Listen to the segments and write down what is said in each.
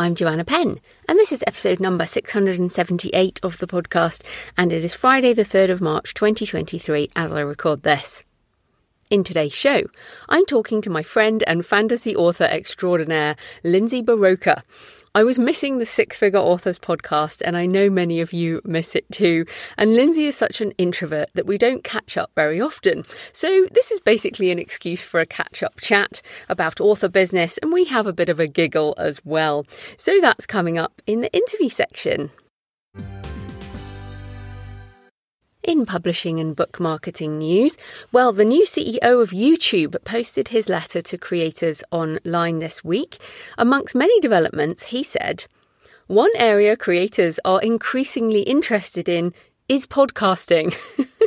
I'm Joanna Penn, and this is episode number 678 of the podcast, and it is Friday, the 3rd of March 2023, as I record this. In today's show, I'm talking to my friend and fantasy author extraordinaire, Lindsay Buroker. I was missing the Six Figure Authors podcast, and I know many of you miss it too. And Lindsay is such an introvert that we don't catch up very often. So, this is basically an excuse for a catch up chat about author business, and we have a bit of a giggle as well. So, that's coming up in the interview section. In publishing and book marketing news, well, the new CEO of YouTube posted his letter to creators online this week. Amongst many developments, he said, one area creators are increasingly interested in is podcasting.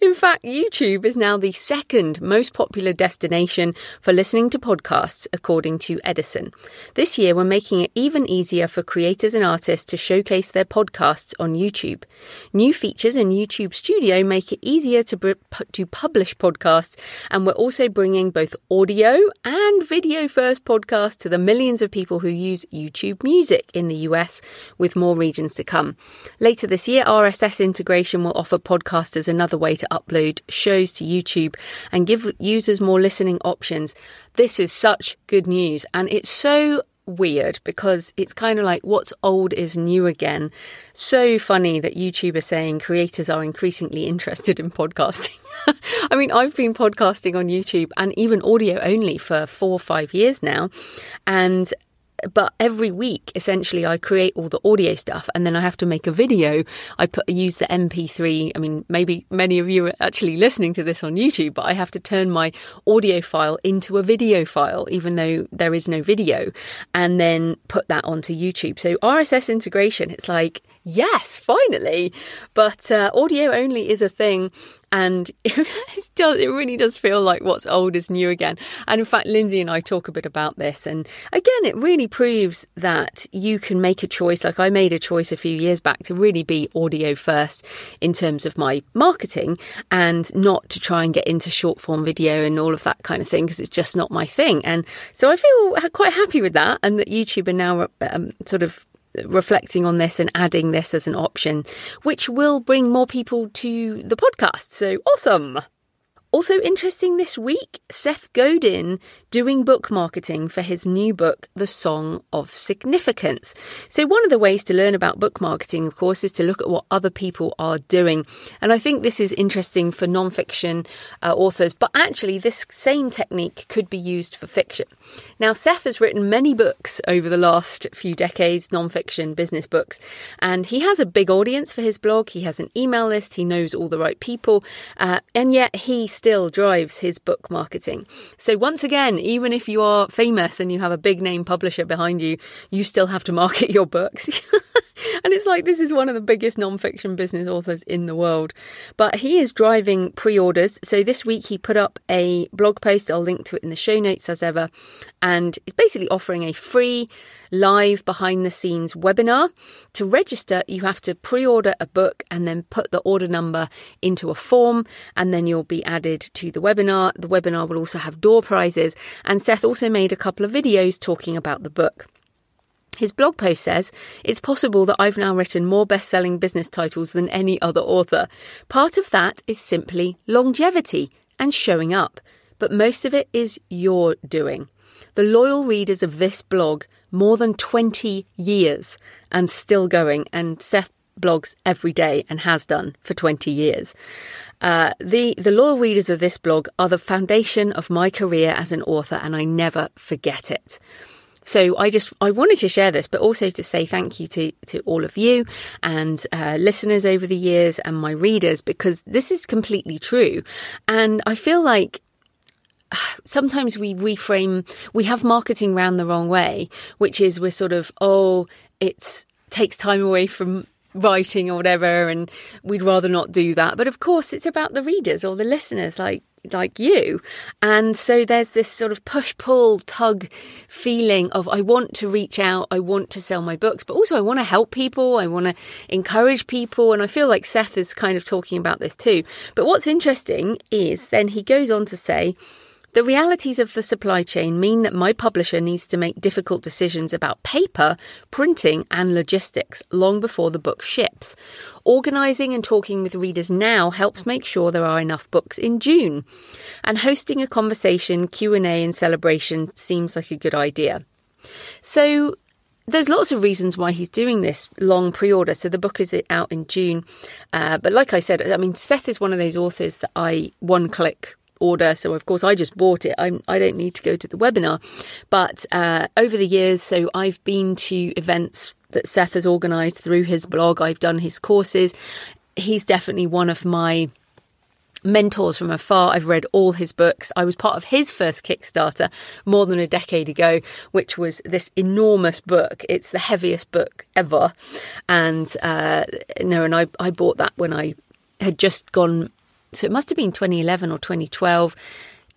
In fact, YouTube is now the second most popular destination for listening to podcasts, according to Edison. This year, we're making it even easier for creators and artists to showcase their podcasts on YouTube. New features in YouTube Studio make it easier to, to publish podcasts, and we're also bringing both audio and video first podcasts to the millions of people who use YouTube Music in the US, with more regions to come. Later this year, RSS integration will offer podcasters another way to upload shows to YouTube and give users more listening options. This is such good news, and it's so weird because it's kind of like what's old is new again. So funny that YouTube are saying creators are increasingly interested in podcasting. I mean, I've been podcasting on YouTube and even audio only for four or five years now. And but every week essentially i create all the audio stuff and then i have to make a video. I put use the mp3 i mean maybe many of you are actually listening to this on youtube but i have to turn my audio file into a video file even though there is no video and then put that onto youtube. So rss integration it's like yes finally! But uh, audio only is a thing and it, does, it really does feel like what's old is new again. And in fact, Lindsay and I talk a bit about this. And again, it really proves that you can make a choice. Like I made a choice a few years back to really be audio first in terms of my marketing and not to try and get into short form video and all of that kind of thing because it's just not my thing. And so I feel quite happy with that and that YouTube are now um, sort of reflecting on this and adding this as an option, which will bring more people to the podcast. So awesome! Also interesting this week, Seth Godin doing book marketing for his new book, The Song of Significance. So, one of the ways to learn about book marketing, of course, is to look at what other people are doing. And I think this is interesting for nonfiction uh, authors, but actually, this same technique could be used for fiction. Now, Seth has written many books over the last few decades, nonfiction business books, and he has a big audience for his blog. He has an email list, he knows all the right people, uh, and yet he still drives his book marketing. So, once again, even if you are famous and you have a big name publisher behind you, you still have to market your books. and it's like this is one of the biggest non-fiction business authors in the world. But he is driving pre-orders. So this week he put up a blog post. I'll link to it in the show notes as ever. And it's basically offering a free live behind the scenes webinar. To register, you have to pre-order a book and then put the order number into a form and then you'll be added to the webinar. The webinar will also have door prizes and Seth also made a couple of videos talking about the book. His blog post says, It's possible that I've now written more best selling business titles than any other author. Part of that is simply longevity and showing up, but most of it is your doing. The loyal readers of this blog, more than 20 years and still going, and Seth blogs every day and has done for 20 years. Uh, the the loyal readers of this blog are the foundation of my career as an author, and I never forget it. So I just I wanted to share this, but also to say thank you to to all of you and uh, listeners over the years and my readers because this is completely true, and I feel like sometimes we reframe, we have marketing round the wrong way, which is we're sort of, oh, it takes time away from writing or whatever and we'd rather not do that. But of course it's about the readers or the listeners. Like like you. And so there's this sort of push pull tug feeling of I want to reach out, I want to sell my books, but also I want to help people, I want to encourage people. And I feel like Seth is kind of talking about this too. But what's interesting is then he goes on to say, the realities of the supply chain mean that my publisher needs to make difficult decisions about paper, printing, and logistics long before the book ships. Organising and talking with readers now helps make sure there are enough books in June. And hosting a conversation, Q&A and celebration seems like a good idea. So there's lots of reasons why he's doing this long pre-order. So the book is out in June, uh, but like I said, I mean Seth is one of those authors that I one click order. So of course I just bought it. I'm, I don't need to go to the webinar. But uh, over the years, so I've been to events that Seth has organised through his blog. I've done his courses. He's definitely one of my mentors from afar. I've read all his books. I was part of his first Kickstarter more than a decade ago, which was this enormous book. It's the heaviest book ever. And uh, no, and I, I bought that when I had just gone so it must have been 2011 or 2012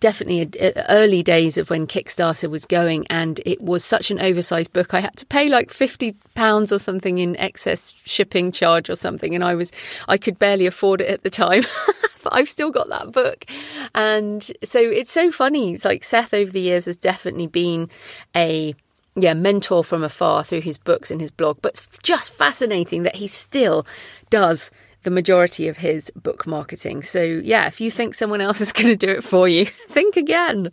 definitely early days of when Kickstarter was going, and it was such an oversized book. I had to pay like fifty pounds or something in excess shipping charge or something, and I was I could barely afford it at the time. but I've still got that book, and so it's so funny. It's like Seth over the years has definitely been a yeah, mentor from afar through his books and his blog, but it's just fascinating that he still does the majority of his book marketing. So, yeah, if you think someone else is going to do it for you, think again.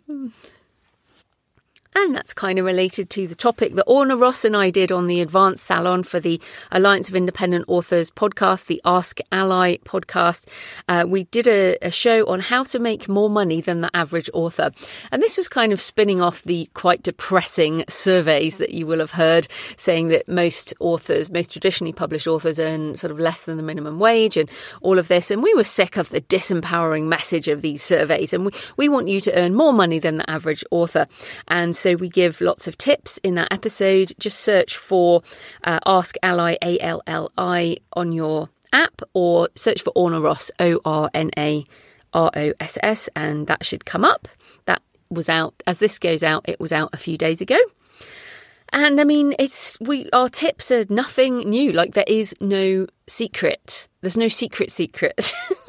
And that's kind of related to the topic that Orna Ross and I did on the Advanced Salon for the Alliance of Independent Authors podcast, the Ask ALLi podcast. Uh, we did a, a, show on how to make more money than the average author. And this was kind of spinning off the quite depressing surveys that you will have heard saying that most authors, most traditionally published authors earn sort of less than the minimum wage and all of this. And we were sick of the disempowering message of these surveys. And we, we want you to earn more money than the average author. And so we give lots of tips in that episode. Just search for uh, Ask ALLi, A L L I, on your app or search for Orna Ross, O R N A R O S S, and that should come up. That was out, as this goes out, it was out a few days ago. And I mean, it's we our tips are nothing new. Like there is no secret. There's no secret secret.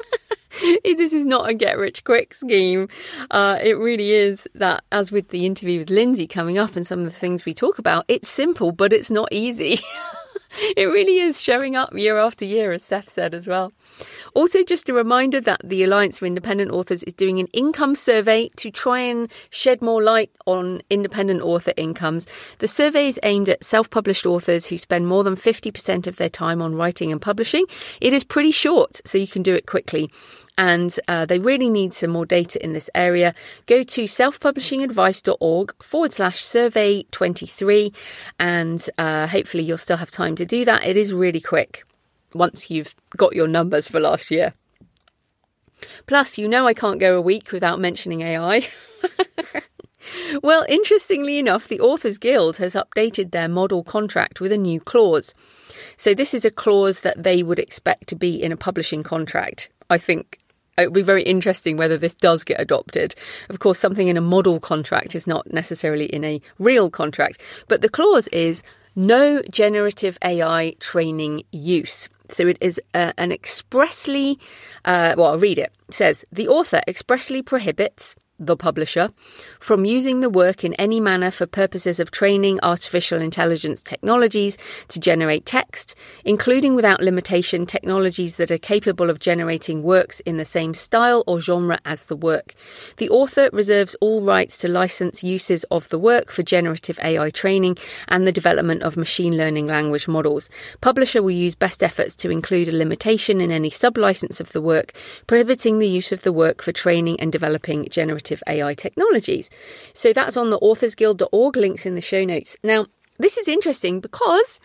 this is not a get rich quick scheme. Uh, it really is that, as with the interview with Lindsay coming up and some of the things we talk about, it's simple, but it's not easy. it really is showing up year after year, as Seth said as well. Also, just a reminder that the Alliance for Independent Authors is doing an income survey to try and shed more light on independent author incomes. The survey is aimed at self published authors who spend more than 50% of their time on writing and publishing. It is pretty short, so you can do it quickly and uh, they really need some more data in this area, go to selfpublishingadvice.org forward slash survey 23, and uh, hopefully you'll still have time to do that. It is really quick once you've got your numbers for last year. Plus, you know I can't go a week without mentioning AI. well, interestingly enough, the Authors Guild has updated their model contract with a new clause. So, this is a clause that they would expect to be in a publishing contract. I think uh, it would be very interesting whether this does get adopted. Of course, something in a model contract is not necessarily in a real contract, but the clause is no generative AI training use. So it is uh, an expressly, uh, well, I'll read it. It says the author expressly prohibits the publisher, from using the work in any manner for purposes of training artificial intelligence technologies to generate text, including without limitation technologies that are capable of generating works in the same style or genre as the work. The author reserves all rights to license uses of the work for generative AI training and the development of machine learning language models. Publisher will use best efforts to include a limitation in any sublicense of the work, prohibiting the use of the work for training and developing generative generative AI technologies. So that's on the authorsguild.org, links in the show notes. Now, this is interesting because,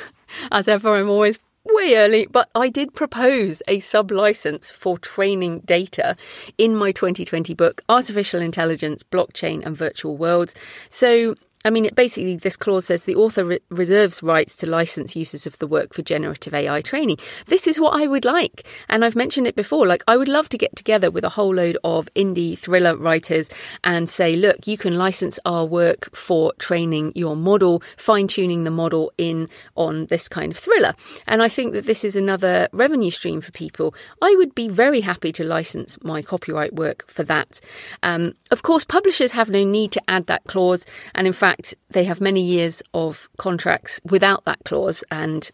as ever, I'm always way early, but I did propose a sub license for training data in my 2020 book, Artificial Intelligence, Blockchain and Virtual Worlds. So I mean, basically, this clause says the author re- reserves rights to license uses of the work for generative AI training. This is what I would like. And I've mentioned it before. Like, I would love to get together with a whole load of indie thriller writers and say, look, you can license our work for training your model, fine tuning the model in on this kind of thriller. And I think that this is another revenue stream for people. I would be very happy to license my copyright work for that. Um, of course, publishers have no need to add that clause. And in fact, fact, they have many years of contracts without that clause. And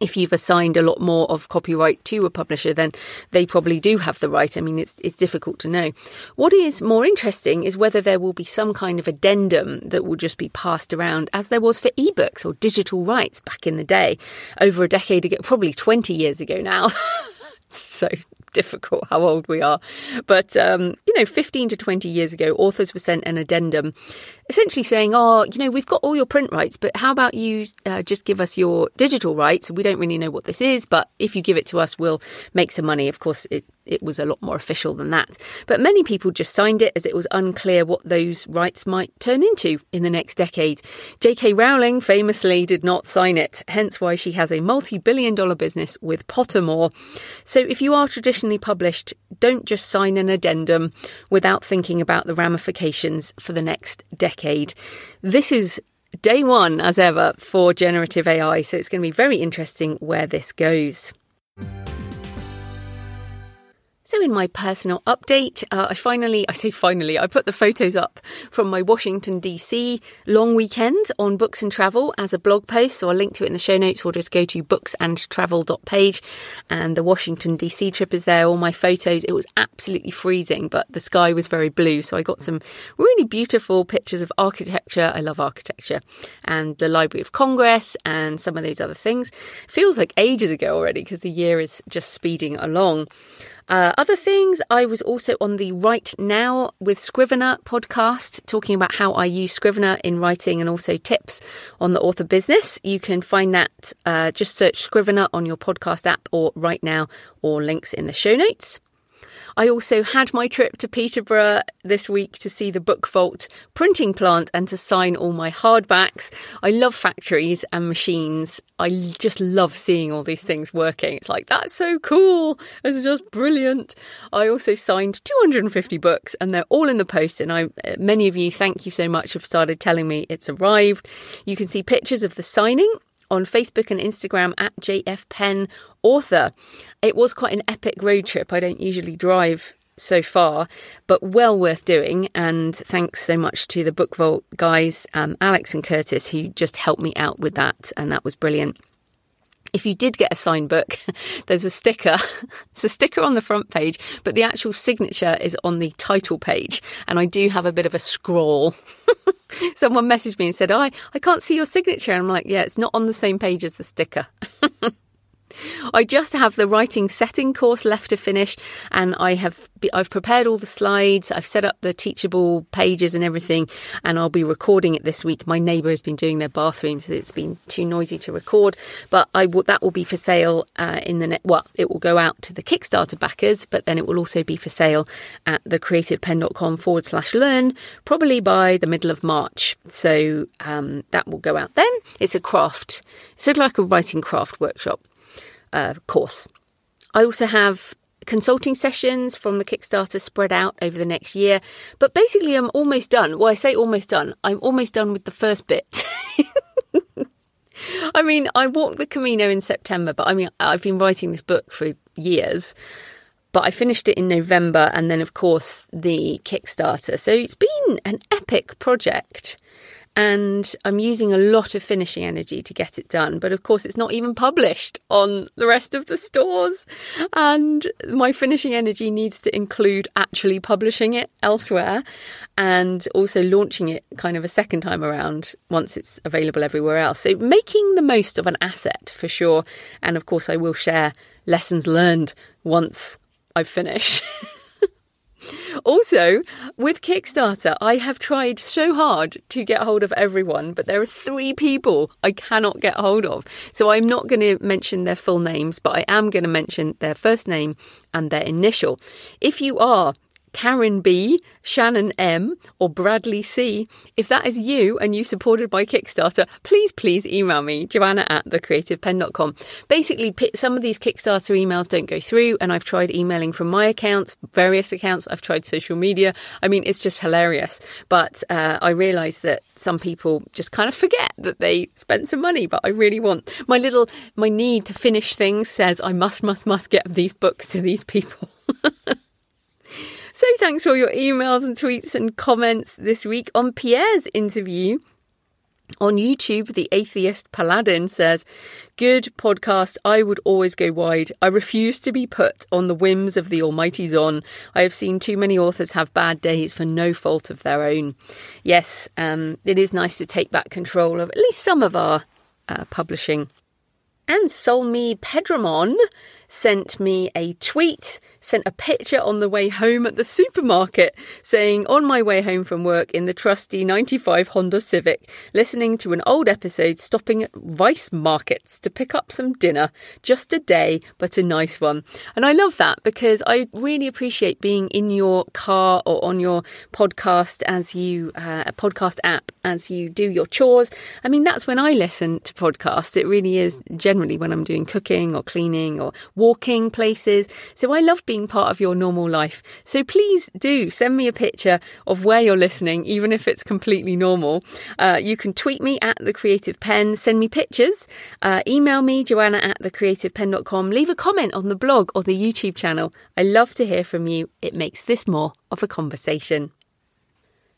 if you've assigned a lot more of copyright to a publisher, then they probably do have the right. I mean, it's it's difficult to know. What is more interesting is whether there will be some kind of addendum that will just be passed around, as there was for ebooks or digital rights back in the day, over a decade ago, probably twenty years ago now. so difficult how old we are. But, um, you know, 15 to 20 years ago, authors were sent an addendum essentially saying, oh, you know, we've got all your print rights, but how about you uh, just give us your digital rights? We don't really know what this is, but if you give it to us, we'll make some money. Of course, it, it was a lot more official than that. But many people just signed it as it was unclear what those rights might turn into in the next decade. J.K. Rowling famously did not sign it, hence why she has a multi billion dollar business with Pottermore. So if you are traditionally published, don't just sign an addendum without thinking about the ramifications for the next decade. This is day one, as ever, for generative AI, so it's going to be very interesting where this goes. So, in my personal update, uh, I finally, I say finally, I put the photos up from my Washington DC long weekend on Books and Travel as a blog post. So, I'll link to it in the show notes or just go to booksandtravel.page. And the Washington DC trip is there, all my photos. It was absolutely freezing, but the sky was very blue. So, I got some really beautiful pictures of architecture. I love architecture and the Library of Congress and some of those other things. Feels like ages ago already because the year is just speeding along. Uh, other things, I was also on the Right Now with Scrivener podcast, talking about how I use Scrivener in writing and also tips on the author business. You can find that, uh, just search Scrivener on your podcast app or Right Now or links in the show notes. I also had my trip to Peterborough this week to see the Book Vault printing plant and to sign all my hardbacks. I love factories and machines. I just love seeing all these things working. It's like, that's so cool. It's just brilliant. I also signed 250 books and they're all in the post. And I, many of you, thank you so much, have started telling me it's arrived. You can see pictures of the signing on Facebook and Instagram at JF Penn Author. It was quite an epic road trip. I don't usually drive so far, but well worth doing. And thanks so much to the Book Vault guys, um, Alex and Curtis, who just helped me out with that. And that was brilliant. If you did get a signed book, there's a sticker. It's a sticker on the front page, but the actual signature is on the title page. And I do have a bit of a scrawl. Someone messaged me and said, I, I can't see your signature. And I'm like, yeah, it's not on the same page as the sticker. I just have the writing setting course left to finish, and I have I've prepared all the slides. I've set up the teachable pages and everything, and I'll be recording it this week. My neighbour has been doing their bathroom, so it's been too noisy to record. But I will, that will be for sale uh, in the net. Well, it will go out to the Kickstarter backers, but then it will also be for sale at thecreativepenn.com forward slash learn, probably by the middle of March. So um, that will go out then. It's a craft. It's sort of like a writing craft workshop uh, course. I also have consulting sessions from the Kickstarter spread out over the next year. But basically, I'm almost done. Well, I say almost done. I'm almost done with the first bit. I mean, I walked the Camino in September, but I mean, I've been writing this book for years. But I finished it in November, and then, of course, the Kickstarter. So it's been an epic project and I'm using a lot of finishing energy to get it done. But of course, it's not even published on the rest of the stores, and my finishing energy needs to include actually publishing it elsewhere and also launching it kind of a second time around once it's available everywhere else. So, making the most of an asset for sure. And of course, I will share lessons learned once I finish. Also, with Kickstarter, I have tried so hard to get hold of everyone, but there are three people I cannot get hold of. So I'm not going to mention their full names, but I am going to mention their first name and their initial. If you are Karen B, Shannon M, or Bradley C. If that is you and you supported by Kickstarter, please, please email me, joanna at thecreativepenn.com. Basically, some of these Kickstarter emails don't go through, and I've tried emailing from my accounts, various accounts, I've tried social media. I mean, it's just hilarious. But uh, I realise that some people just kind of forget that they spent some money, but I really want my little, my need to finish things says I must, must, must get these books to these people. So thanks for all your emails and tweets and comments this week on Pierre's interview. On YouTube, the atheist Paladin says, Good podcast. I would always go wide. I refuse to be put on the whims of the Almighty Zon. I have seen too many authors have bad days for no fault of their own. Yes, um, it is nice to take back control of at least some of our uh, publishing. And Solmi Pedramon sent me a tweet sent a picture on the way home at the supermarket saying, On my way home from work in the trusty 95 Honda Civic, listening to an old episode, stopping at Rice Markets to pick up some dinner. Just a day, but a nice one. And I love that because I really appreciate being in your car or on your podcast as you, uh, a podcast app, as you do your chores. I mean, that's when I listen to podcasts. It really is generally when I'm doing cooking or cleaning or walking places. So I love being part of your normal life. So please do send me a picture of where you're listening, even if it's completely normal. Uh, you can tweet me at The Creative Penn, send me pictures, uh, email me, joanna at thecreativepenn.com, leave a comment on the blog or the YouTube channel. I love to hear from you. It makes this more of a conversation.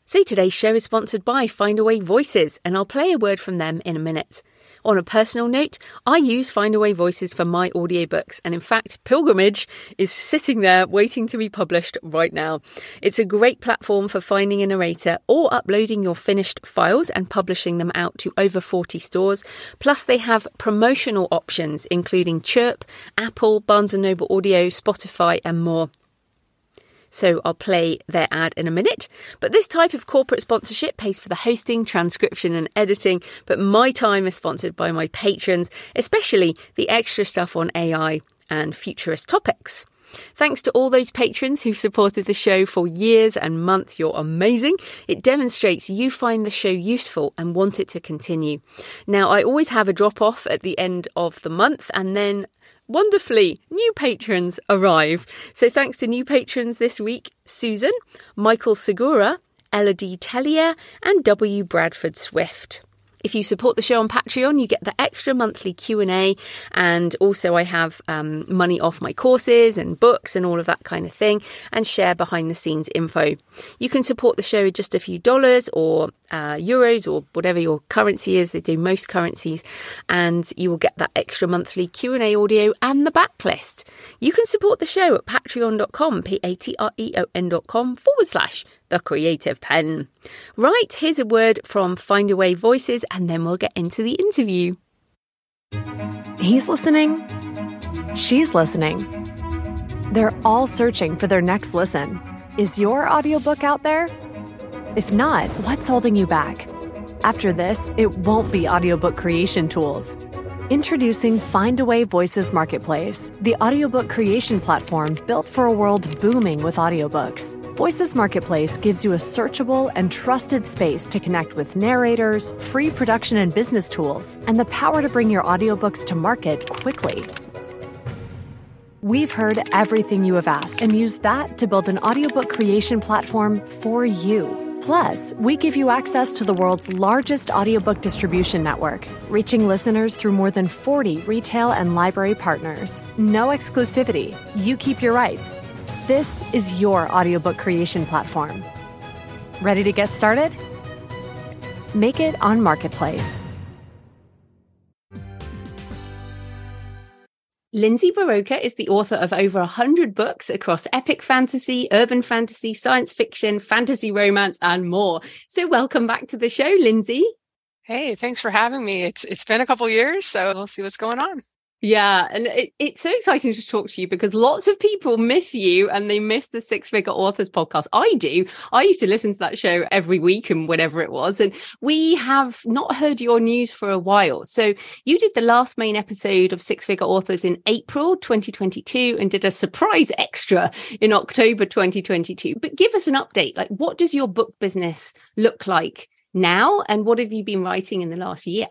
So today's show is sponsored by Findaway Voices, and I'll play a word from them in a minute. On a personal note, I use Findaway Voices for my audiobooks, and in fact, Pilgrimage is sitting there waiting to be published right now. It's a great platform for finding a narrator or uploading your finished files and publishing them out to over 40 stores. Plus, they have promotional options including Chirp, Apple, Barnes & Noble Audio, Spotify, and more. So I'll play their ad in a minute. But this type of corporate sponsorship pays for the hosting, transcription, and editing. But my time is sponsored by my patrons, especially the extra stuff on AI and futurist topics. Thanks to all those patrons who've supported the show for years and months. You're amazing. It demonstrates you find the show useful and want it to continue. Now, I always have a drop off at the end of the month, and then Wonderfully, new patrons arrive. So thanks to new patrons this week Susan, Michael Segura, Ella D. Tellier, and W. Bradford Swift. If you support the show on Patreon, you get the extra monthly Q&A and also I have um, money off my courses and books and all of that kind of thing and share behind the scenes info. You can support the show with just a few dollars or uh, euros or whatever your currency is. They do most currencies and you will get that extra monthly Q&A audio and the backlist. You can support the show at patreon.com, P-A-T-R-E-O-N.com forward slash the creative penn. Right, here's a word from Findaway Voices, and then we'll get into the interview. He's listening. She's listening. They're all searching for their next listen. Is your audiobook out there? If not, what's holding you back? After this, it won't be audiobook creation tools. Introducing Findaway Voices Marketplace, the audiobook creation platform built for a world booming with audiobooks. Voices Marketplace gives you a searchable and trusted space to connect with narrators, free production and business tools, and the power to bring your audiobooks to market quickly. We've heard everything you have asked and used that to build an audiobook creation platform for you. Plus, we give you access to the world's largest audiobook distribution network, reaching listeners through more than 40 retail and library partners. No exclusivity. You keep your rights. This is your audiobook creation platform. Ready to get started? Make it on Marketplace. Lindsay Buroker is the author of over 100 books across epic fantasy, urban fantasy, science fiction, fantasy romance, and more. So, welcome back to the show, Lindsay. Hey, thanks for having me. It's it's been a couple years, so we'll see what's going on. Yeah, and it, it's so exciting to talk to you because lots of people miss you and they miss the Six Figure Authors podcast. I do. I used to listen to that show every week and whatever it was. And we have not heard your news for a while. So you did the last main episode of Six Figure Authors in April 2022 and did a surprise extra in October 2022. But give us an update. Like, what does your book business look like now? And what have you been writing in the last year?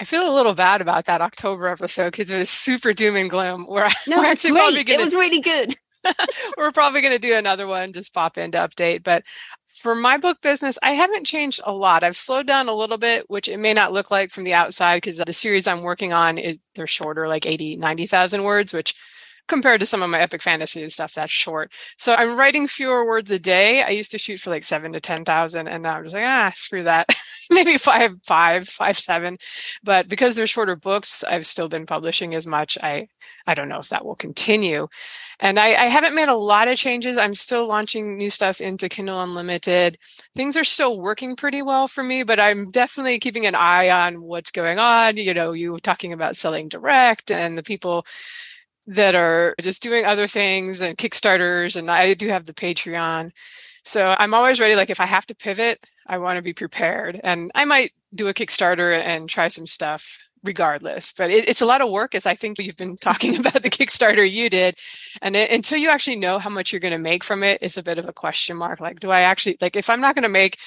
I feel a little bad about that October episode because it was super doom and gloom. Where no, we're actually great. probably gonna, it was really good. we're probably going to do another one, just pop in to update. But for my book business, I haven't changed a lot. I've slowed down a little bit, which it may not look like from the outside because the series I'm working on is they're shorter, like 80, 90,000 words, which compared to some of my epic fantasy stuff that's short. So I'm writing fewer words a day. I used to shoot for like seven to 10,000 and now I'm just like, ah, screw that. Maybe five, five, five, seven. But because they're shorter books, I've still been publishing as much. I, I don't know if that will continue. And I, I haven't made a lot of changes. I'm still launching new stuff into Kindle Unlimited. Things are still working pretty well for me, but I'm definitely keeping an eye on what's going on. You know, you were talking about selling direct and the people that are just doing other things and Kickstarters. And I do have the Patreon. So I'm always ready. Like if I have to pivot, I want to be prepared. And I might do a Kickstarter and try some stuff regardless. But it, it's a lot of work, as I think you've been talking about the Kickstarter you did. And it, until you actually know how much you're going to make from it, it's a bit of a question mark. Like, do I actually, like, if I'm not going to make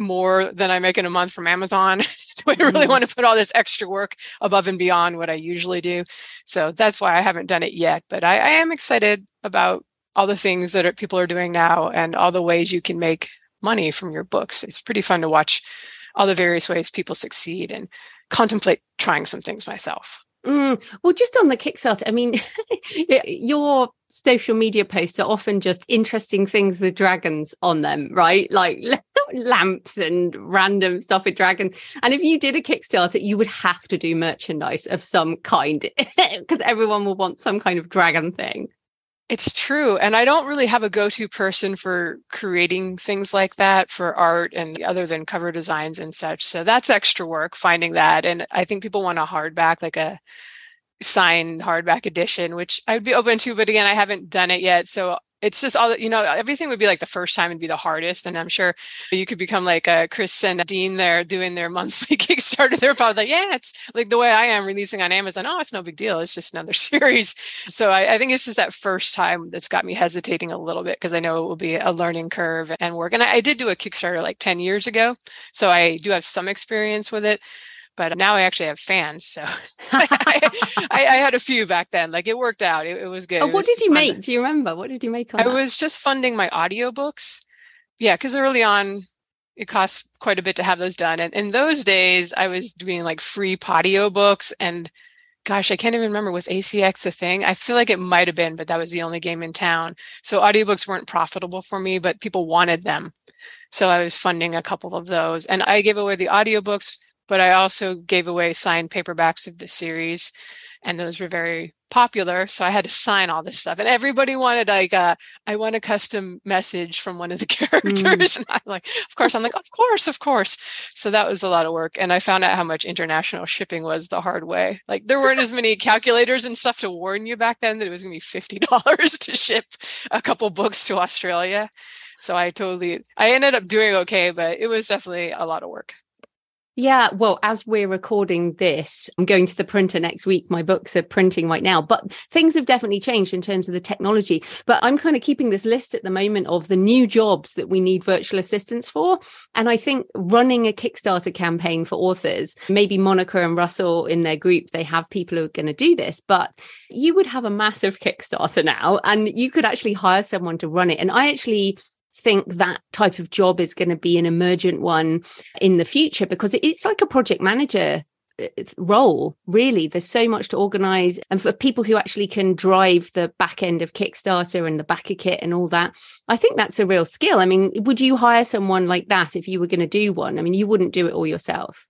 more than I make in a month from Amazon, do I really mm. want to put all this extra work above and beyond what I usually do? So that's why I haven't done it yet. But I, I am excited about all the things that are, people are doing now and all the ways you can make money from your books. It's pretty fun to watch all the various ways people succeed and contemplate trying some things myself. Mm, well, just on the Kickstarter, I mean, your social media posts are often just interesting things with dragons on them, right? Like lamps and random stuff with dragons. And if you did a Kickstarter, you would have to do merchandise of some kind because everyone will want some kind of dragon thing. It's true. And I don't really have a go to person for creating things like that for art and other than cover designs and such. So that's extra work finding that. And I think people want a hardback, like a signed hardback edition, which I'd be open to. But again, I haven't done it yet. So it's just all you know everything would be like the first time would be the hardest and i'm sure you could become like a kris and dean there doing their monthly kickstarter. They're probably like yeah it's like the way i am releasing on amazon oh it's no big deal it's just another series. So I, I think it's just that first time that's got me hesitating a little bit because i know it will be a learning curve and work and I, I did do a kickstarter like 10 years ago so i do have some experience with it but now I actually have fans. So I, I, had a few back then. Like it worked out. It, it was good. Oh, what was did you fun. make? Do you remember? What did you make? I that? was just funding my audiobooks. Yeah, because early on, it costs quite a bit to have those done. And in those days, I was doing like free audio books and gosh, I can't even remember was ACX a thing? I feel like it might have been, but that was the only game in town. So audiobooks weren't profitable for me, but people wanted them. So I was funding a couple of those. And I gave away the audiobooks but I also gave away signed paperbacks of the series, and those were very popular. So I had to sign all this stuff, and everybody wanted like, uh, I want a custom message from one of the characters, mm. and I'm like, of course, I'm like, of course, of course. So that was a lot of work, and I found out how much international shipping was the hard way. Like there weren't as many calculators and stuff to warn you back then that it was going to be fifty dollars to ship a couple books to Australia. So I totally, I ended up doing okay, but it was definitely a lot of work. Yeah, well, as we're recording this, I'm going to the printer next week. My books are printing right now, but things have definitely changed in terms of the technology. But I'm kind of keeping this list at the moment of the new jobs that we need virtual assistants for. And I think running a Kickstarter campaign for authors, maybe Monica and Russell in their group, they have people who are going to do this, but you would have a massive Kickstarter now and you could actually hire someone to run it. And I actually think that type of job is going to be an emergent one in the future because it's like a project manager uh, role really. There's so much to organize and for people who actually can drive the back end of kickstarter and the backer kit and all that i think that's a real skill. I mean would you hire someone like that if you were going to do one? I mean you wouldn't do it all yourself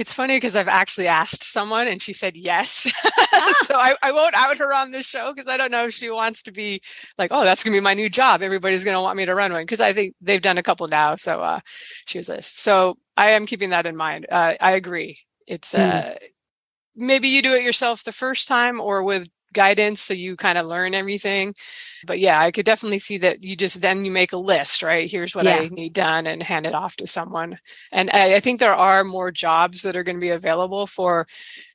it's funny because I've actually asked someone and she said yes. Ah. so I, I won't out her on the show because I don't know if she wants to be like, oh, that's going to be my new job. Everybody's going to want me to run one because I think they've done a couple now. So uh, she was this. So I am keeping that in mind. Uh, I agree. It's mm. uh, maybe you do it yourself the first time or with guidance so you kind of learn everything. But yeah i could definitely see that you just then you make a list right? Here's what yeah. i need done and hand it off to someone. And I, I think there are more jobs that are going to be available for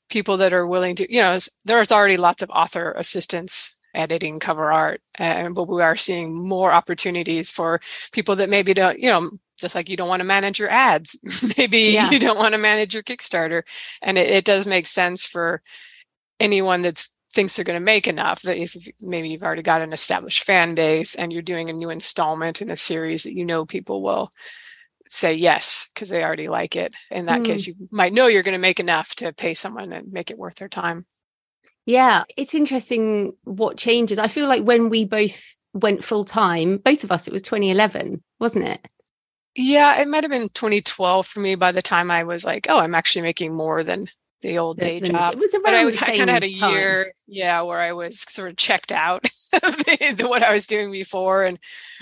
people that are willing to you know there's already lots of author assistants editing cover art and but we are seeing more opportunities for people that maybe don't you know just like you don't want to manage your ads. Maybe yeah. you don't want to manage your kickstarter. And it, it does make sense for anyone that's thinks they're going to make enough that if maybe you've already got an established fan base and you're doing a new installment in a series that you know people will say yes because they already like it. In that mm. case you might know you're going to make enough to pay someone and make it worth their time. Yeah it's interesting what changes. I feel like when we both went full time both of us it was 2011 wasn't it? Yeah it might have been 2012 for me by the time i was like oh i'm actually making more than the old day the, job. It was around I, I kind of had a time. year, yeah, where I was sort of checked out the, what I was doing before and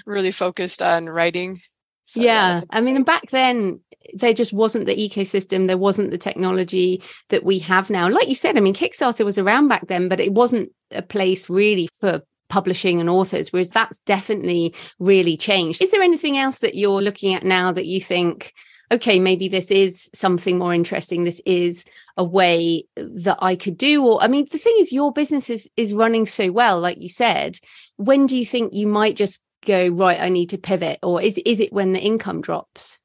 really focused on writing. So, yeah, yeah I mean, and back then there just wasn't the ecosystem, there wasn't the technology that we have now. Like you said, I mean, Kickstarter was around back then, but it wasn't a place really for publishing and authors, whereas that's definitely really changed. Is there anything else that you're looking at now that you think? Okay, maybe this is something more interesting. This is a way that I could do. Or, I mean, the thing is, your business is, is running so well, like you said. When do you think you might just go, right, I need to pivot? Or is, is it when the income drops?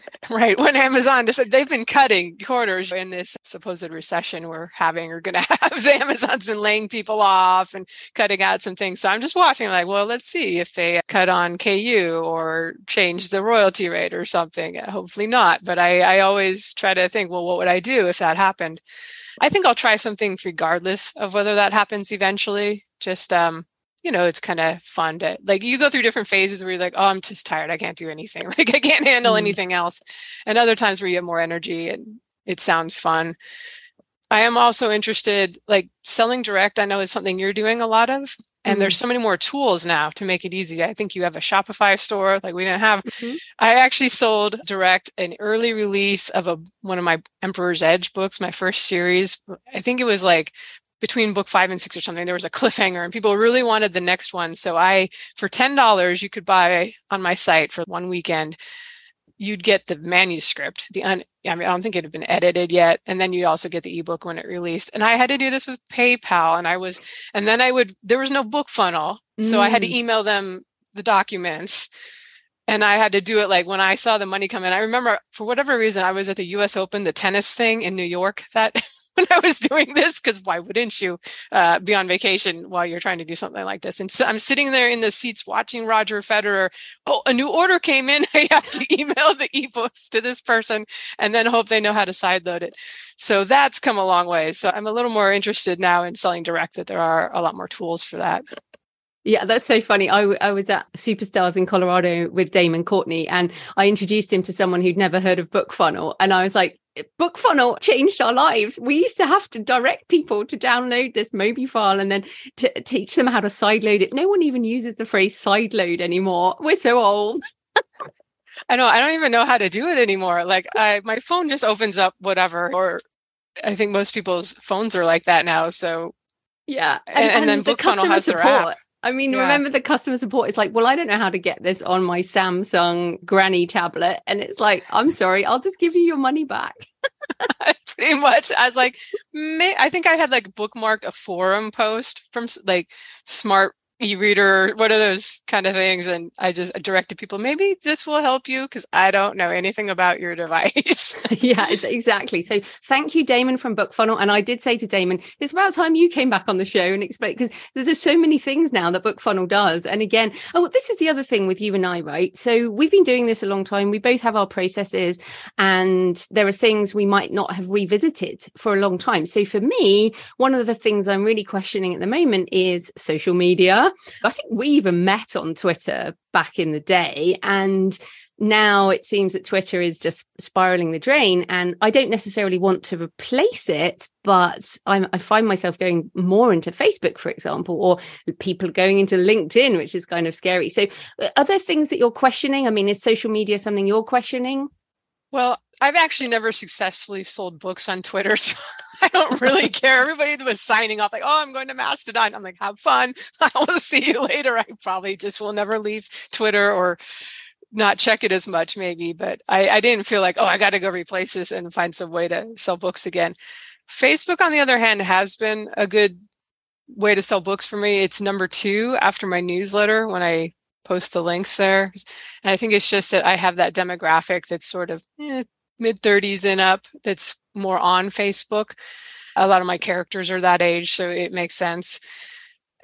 Right. When Amazon decided they've been cutting quarters in this supposed recession we're having or going to have, Amazon's been laying people off and cutting out some things. So I'm just watching, like, well, let's see if they cut on KU or change the royalty rate or something. Hopefully not. But I, I always try to think, well, what would I do if that happened? I think I'll try something regardless of whether that happens eventually. Just um, you know, it's kind of fun to like you go through different phases where you're like, oh, I'm just tired. I can't do anything. Like I can't handle mm. anything else. And other times where you have more energy and it sounds fun. I am also interested, like selling direct, I know is something you're doing a lot of. And mm. there's so many more tools now to make it easy. I think you have a Shopify store, like we didn't have. Mm-hmm. I actually sold direct an early release of a one of my Emperor's Edge books, my first series. I think it was like between book five and six or something, there was a cliffhanger and people really wanted the next one. So I, for $10, you could buy on my site for one weekend, you'd get the manuscript, the un, I mean, I don't think it had been edited yet. And then you'd also get the ebook when it released. And I had to do this with PayPal and I was, and then I would, there was no book funnel. So I had to mm. email them the documents and I had to do it like when I saw the money come in. I remember for whatever reason, I was at the US Open, the tennis thing in New York that when I was doing this because why wouldn't you uh, be on vacation while you're trying to do something like this? And so I'm sitting there in the seats watching Roger Federer. Oh, a new order came in. I have to email the ebooks to this person and then hope they know how to sideload it. So that's come a long way. So I'm a little more interested now in selling direct that there are a lot more tools for that. Yeah, that's so funny. I, I was at Superstars in Colorado with Damon Courtney, and I introduced him to someone who'd never heard of BookFunnel. And I was like, BookFunnel changed our lives. We used to have to direct people to download this Mobi file and then to teach them how to sideload it. No one even uses the phrase sideload anymore. We're so old. I know. I don't even know how to do it anymore. Like, I my phone just opens up whatever, or I think most people's phones are like that now. So yeah, and, and, and then the BookFunnel has support. their app. I mean, yeah. remember the customer support is like, well, I don't know how to get this on my Samsung granny tablet. And it's like, I'm sorry, I'll just give you your money back. Pretty much. I was like, may- I think I had like bookmarked a forum post from like smart e-reader what are those kind of things and i just directed people maybe this will help you because i don't know anything about your device. Yeah exactly. So thank you damon from bookfunnel and i did say to damon it's about time you came back on the show and explain because there's so many things now that bookfunnel does and again oh this is the other thing with you and i right? So we've been doing this a long time. We both have our processes and there are things we might not have revisited for a long time. So for me one of the things i'm really questioning at the moment is social media I think we even met on Twitter back in the day. And now it seems that Twitter is just spiraling the drain. And I don't necessarily want to replace it, but I'm, i find myself going more into Facebook, for example, or people going into LinkedIn, which is kind of scary. So, uh, are there things that you're questioning? I mean, is social media something you're questioning? Well, I've actually never successfully sold books on Twitter. So I don't really care. Everybody was signing up like, oh, I'm going to Mastodon. I'm like, have fun. I will see you later. I probably just will never leave Twitter or not check it as much, maybe. But I, I didn't feel like, oh, I got to go replace this and find some way to sell books again. Facebook, on the other hand, has been a good way to sell books for me. It's number two after my newsletter when I post the links there. And I think it's just that I have that demographic that's sort of eh, mid 30s and up that's more on Facebook. A lot of my characters are that age, so it makes sense.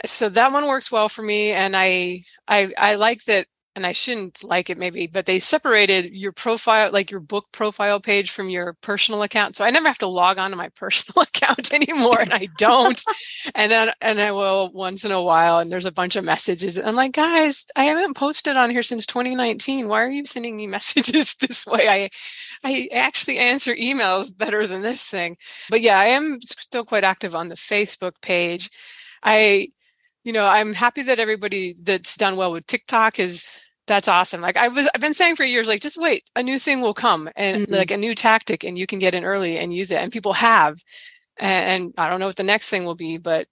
So that one works well for me, and I I I like that and I shouldn't like it maybe, but they separated your profile, like your book profile page from your personal account. So I never have to log on to my personal account anymore. And I don't. and then, and I will once in a while. And there's a bunch of messages. I'm like, guys, I haven't posted on here since 2019. Why are you sending me messages this way? I, I actually answer emails better than this thing. But yeah, I am still quite active on the Facebook page. I, you know, I'm happy that everybody that's done well with TikTok is that's awesome. Like I was I've been saying for years, like just wait, a new thing will come and mm-hmm. like a new tactic and you can get in early and use it. And people have. And I don't know what the next thing will be, but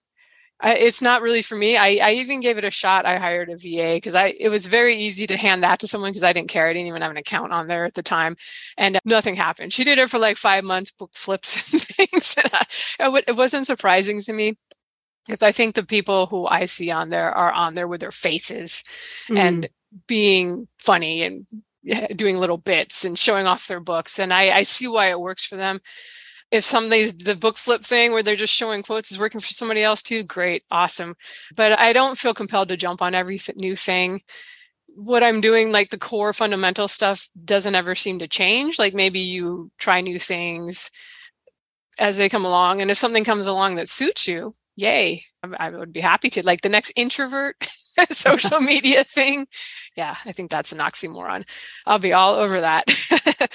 I, it's not really for me. I, I even gave it a shot. I hired a VA because I it was very easy to hand that to someone because I didn't care. I didn't even have an account on there at the time, and nothing happened. She did it for like five months, book flips and things. it wasn't surprising to me because I think the people who I see on there are on there with their faces mm. and being funny and doing little bits and showing off their books. And I, I see why it works for them. If somebody's the book flip thing where they're just showing quotes is working for somebody else too, great, awesome. But I don't feel compelled to jump on every new thing. What I'm doing, like the core fundamental stuff, doesn't ever seem to change. Like maybe you try new things as they come along. And if something comes along that suits you, yay i would be happy to like the next introvert social media thing. Yeah i think that's an oxymoron. I'll be all over that.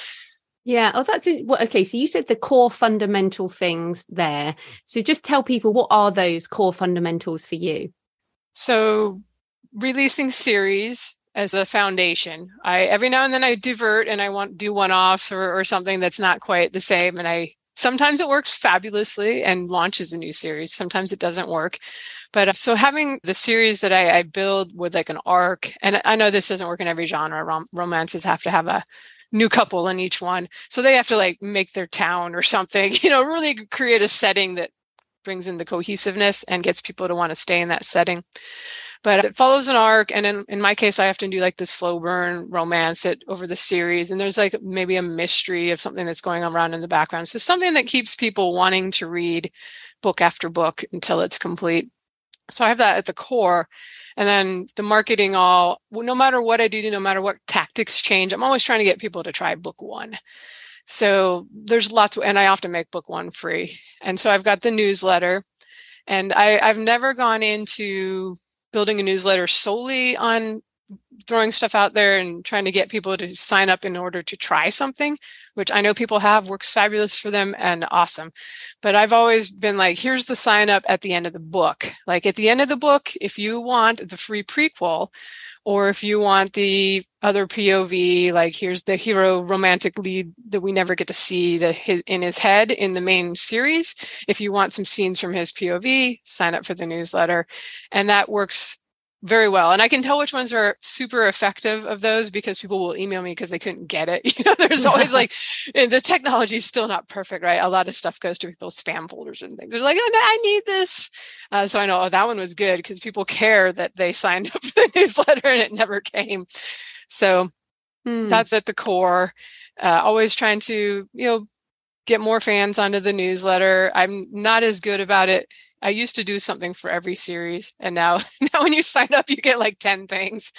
Yeah oh that's it okay so you said the core fundamental things there. So just tell people what are those core fundamentals for you? So releasing series as a foundation. I every now and then I divert and I want do one offs or, or something that's not quite the same, and I Sometimes it works fabulously and launches a new series. Sometimes it doesn't work. But uh, so having the series that I, I build with like an arc, and I know this doesn't work in every genre. Rom- romances have to have a new couple in each one. So they have to like make their town or something, you know, really create a setting that brings in the cohesiveness and gets people to want to stay in that setting but it follows an arc and in, in my case i often do like the slow burn romance it over the series and there's like maybe a mystery of something that's going on around in the background. So something that keeps people wanting to read book after book until it's complete. So i have that at the core and then the marketing all no matter what i do no matter what tactics change i'm always trying to get people to try book one. So there's lots of, and i often make book one free. And so i've got the newsletter and I, I've never gone into building a newsletter solely on throwing stuff out there and trying to get people to sign up in order to try something, which I know people have, works fabulous for them and awesome. But I've always been like, here's the sign up at the end of the book. Like at the end of the book, if you want the free prequel, or if you want the other POV, like here's the hero romantic lead that we never get to see the, his, in his head in the main series. If you want some scenes from his POV, sign up for the newsletter. And that works very well. And I can tell which ones are super effective of those because people will email me because they couldn't get it. You know, there's always like the technology is still not perfect, right? A lot of stuff goes to people's spam folders and things. They're like, oh, I need this. Uh, so I know oh, that one was good because people care that they signed up for the newsletter and it never came. So hmm. that's at the core. Uh, always trying to, you know, get more fans onto the newsletter. I'm not as good about it I used to do something for every series, and now now when you sign up, you get like ten things.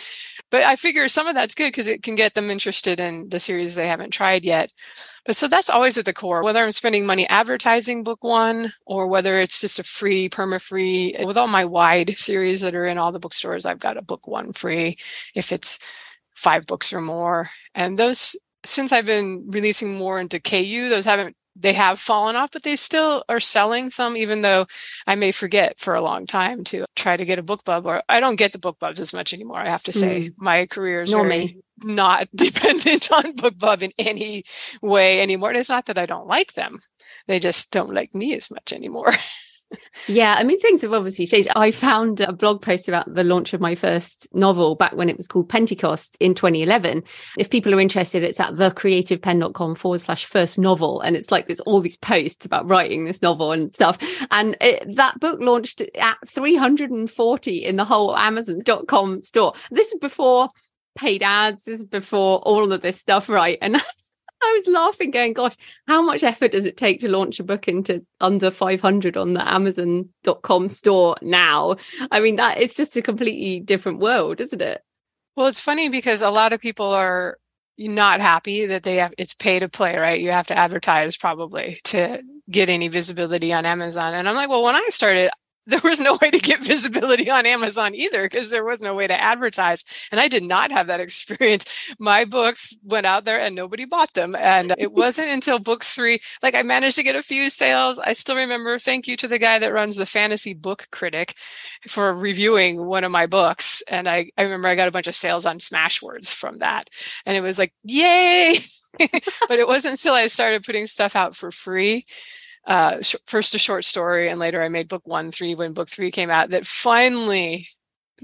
But I figure some of that's good because it can get them interested in the series they haven't tried yet. But so that's always at the core, whether I'm spending money advertising book one or whether it's just a free, perma free. Eh, with all my wide series that are in all the bookstores, I've got a book one free if it's five books or more. And those, since I've been releasing more into KU, those haven't they have fallen off, but they still are selling some, even though I may forget for a long time to try to get a book BookBub. Or I don't get the book BookBubs as much anymore. I have to say, mm. my career is very not dependent on book BookBub in any way anymore. And it's not that I don't like them; they just don't like me as much anymore. yeah, I mean, things have obviously changed. I found a blog post about the launch of my first novel back when it was called Pentecost in 2011. If people are interested, it's at thecreativepenn.com forward slash first novel. And it's like there's all these posts about writing this novel and stuff. And it, that book launched at 340 in the whole Amazon.com store. This is before paid ads, this is before all of this stuff, right? And I was laughing, going, gosh, how much effort does it take to launch a book into under 500 on the Amazon.com store now? I mean, that it's just a completely different world, isn't it? Well, it's funny because a lot of people are not happy that they have it's pay to play, right? You have to advertise probably to get any visibility on Amazon. And I'm like, well, when I started, there was no way to get visibility on Amazon either because there was no way to advertise. And I did not have that experience. My books went out there and nobody bought them. And it wasn't until book three, like I managed to get a few sales. I still remember, thank you to the guy that runs the Fantasy Book Critic for reviewing one of my books. And I, I remember I got a bunch of sales on Smashwords from that. And it was like, yay. but it wasn't until I started putting stuff out for free uh, sh- first a short story, and later I made book one, three when book three came out. That finally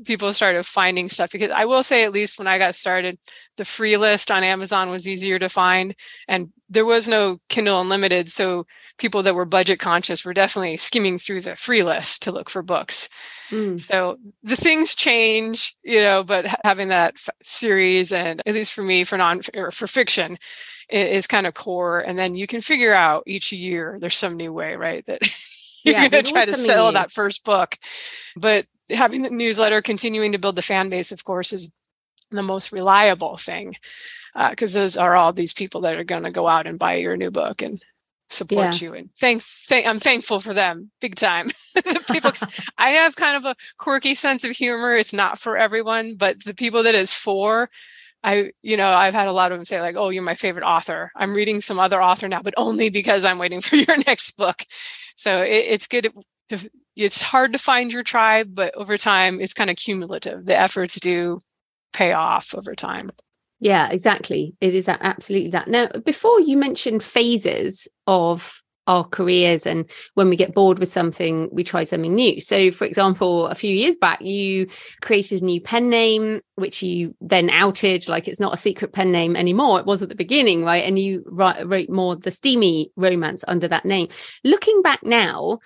people started finding stuff because I will say, at least when I got started, the free list on Amazon was easier to find, and there was no Kindle Unlimited, so people that were budget conscious were definitely skimming through the free list to look for books. Mm. So the things change, you know, but having that f- series, and at least for me, for non or for fiction, is kind of core and then you can figure out each year there's some new way right that you're yeah, going to try to sell new. that first book but having the newsletter continuing to build the fan base of course is the most reliable thing because uh, those are all these people that are going to go out and buy your new book and support yeah. you and thank, thank i'm thankful for them big time people i have kind of a quirky sense of humor it's not for everyone but the people that is for I, you know, I've had a lot of them say like, "Oh, you're my favorite author." I'm reading some other author now, but only because I'm waiting for your next book. So it, it's good. To, it's hard to find your tribe, but over time, it's kind of cumulative. The efforts do pay off over time. Yeah, exactly. It is absolutely that. Now, before you mentioned phases of our careers and when we get bored with something we try something new. So for example a few years back you created a new pen name which you then outed like it's not a secret pen name anymore. It was at the beginning right? And you wrote more the steamy romance under that name. Looking back now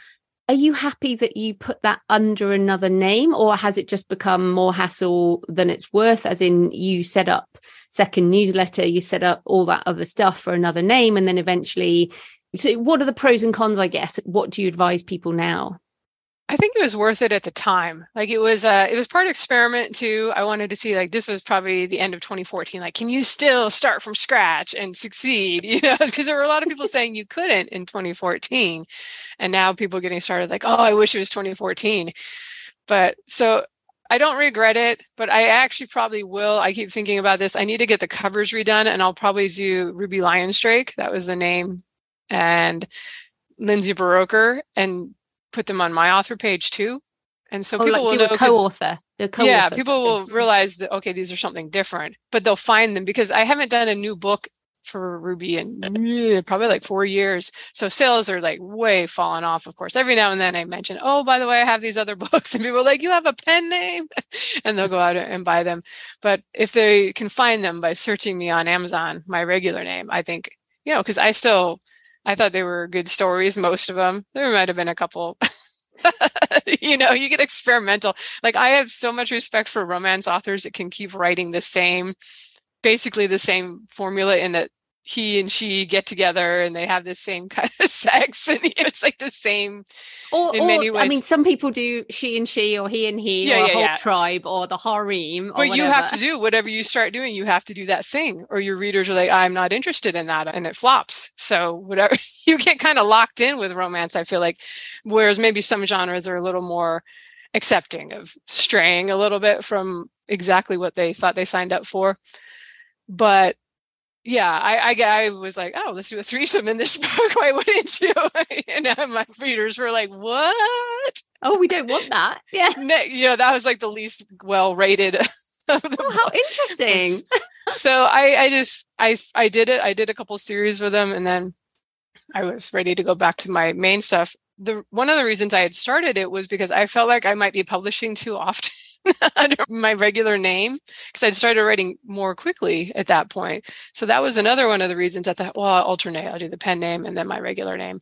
are you happy that you put that under another name or has it just become more hassle than it's worth? As in you set up second newsletter you set up all that other stuff for another name and then eventually so what are the pros and cons i guess what do you advise people now I think it was worth it at the time. Like it was uh it was part experiment too. I wanted to see like this was probably the end of 2014. Like, can you still start from scratch and succeed? You know, because there were a lot of people saying you couldn't in 2014. And now people getting started like, oh, I wish it was 2014. But so I don't regret it, but I actually probably will. I keep thinking about this. I need to get the covers redone and I'll probably do Ruby Lionsdrake. That was the name and Lindsay Buroker and put them on my author page too. And so oh, people like will know co-author. co-author. Yeah, people will realize that okay, these are something different, but they'll find them because I haven't done a new book for Ruby in probably like four years. So sales are like way falling off, of course. Every now and then I mention, oh, by the way, I have these other books. And people are like, you have a pen name? and they'll go out and buy them. But if they can find them by searching me on Amazon, my regular name, I think, you know, because I still I thought they were good stories, most of them. There might have been a couple. you know, you get experimental. Like I have so much respect for romance authors that can keep writing the same, basically the same formula in that he and she get together and they have the same kind of sex and it's like the same or, in or, many ways. I mean some people do she and she or he and he yeah, or yeah, a whole yeah. tribe or the harem but you have to do whatever you start doing you have to do that thing or your readers are like I'm not interested in that and it flops so whatever you get kind of locked in with romance I feel like whereas maybe some genres are a little more accepting of straying a little bit from exactly what they thought they signed up for but yeah, I, I, I was like, oh, let's do a threesome in this book. Why wouldn't you? and my readers were like, what? Oh, we don't want that. Yeah. you know, that was like the least well rated. Oh, how interesting. so I, I just, I, I did it. I did a couple series with them and then I was ready to go back to my main stuff. The one of the reasons I had started it was because I felt like I might be publishing too often. under my regular name because I'd started writing more quickly at that point. So that was another one of the reasons I thought, well, I'll alternate. I'll do the pen name and then my regular name.